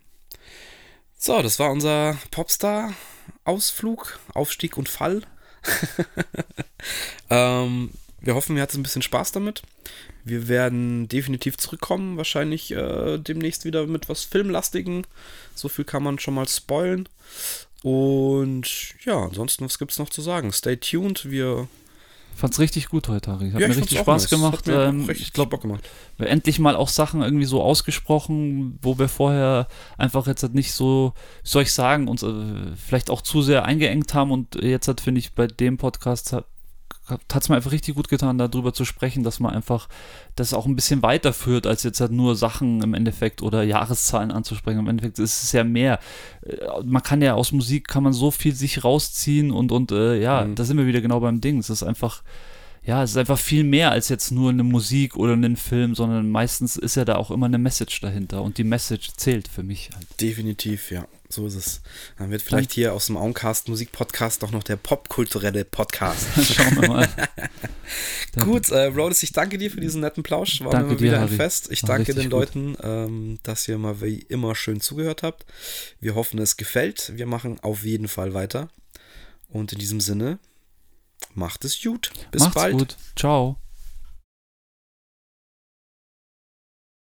So, das war unser Popstar-Ausflug, Aufstieg und Fall. ähm, wir hoffen, ihr hattet ein bisschen Spaß damit. Wir werden definitiv zurückkommen, wahrscheinlich äh, demnächst wieder mit was Filmlastigen. So viel kann man schon mal spoilen. Und ja, ansonsten, was gibt es noch zu sagen? Stay tuned. Wir Ich fand's richtig gut heute, Harry. Hat ja, mir richtig Spaß gemacht. Ähm, richtig ich glaube, wir endlich mal auch Sachen irgendwie so ausgesprochen, wo wir vorher einfach jetzt halt nicht so, wie soll ich sagen, uns äh, vielleicht auch zu sehr eingeengt haben und jetzt hat, finde ich, bei dem Podcast hat es mir einfach richtig gut getan, darüber zu sprechen, dass man einfach das auch ein bisschen weiterführt, als jetzt halt nur Sachen im Endeffekt oder Jahreszahlen anzusprechen. Im Endeffekt ist es ja mehr. Äh, man kann ja aus Musik kann man so viel sich rausziehen und, und äh, ja, mhm. da sind wir wieder genau beim Ding. Es ist einfach, ja, es ist einfach viel mehr als jetzt nur eine Musik oder einen Film, sondern meistens ist ja da auch immer eine Message dahinter und die Message zählt für mich halt. Definitiv, ja. So ist es. Dann wird vielleicht hier aus dem Auncast Musik Podcast doch noch der popkulturelle Podcast. Schauen wir mal. Gut, äh, Rhodes, ich danke dir für diesen netten Plausch. War danke mir wieder dir, ein Fest. Ich War danke den Leuten, ähm, dass ihr mal wie immer schön zugehört habt. Wir hoffen, es gefällt. Wir machen auf jeden Fall weiter. Und in diesem Sinne, macht es gut. Bis Macht's bald. Gut. Ciao.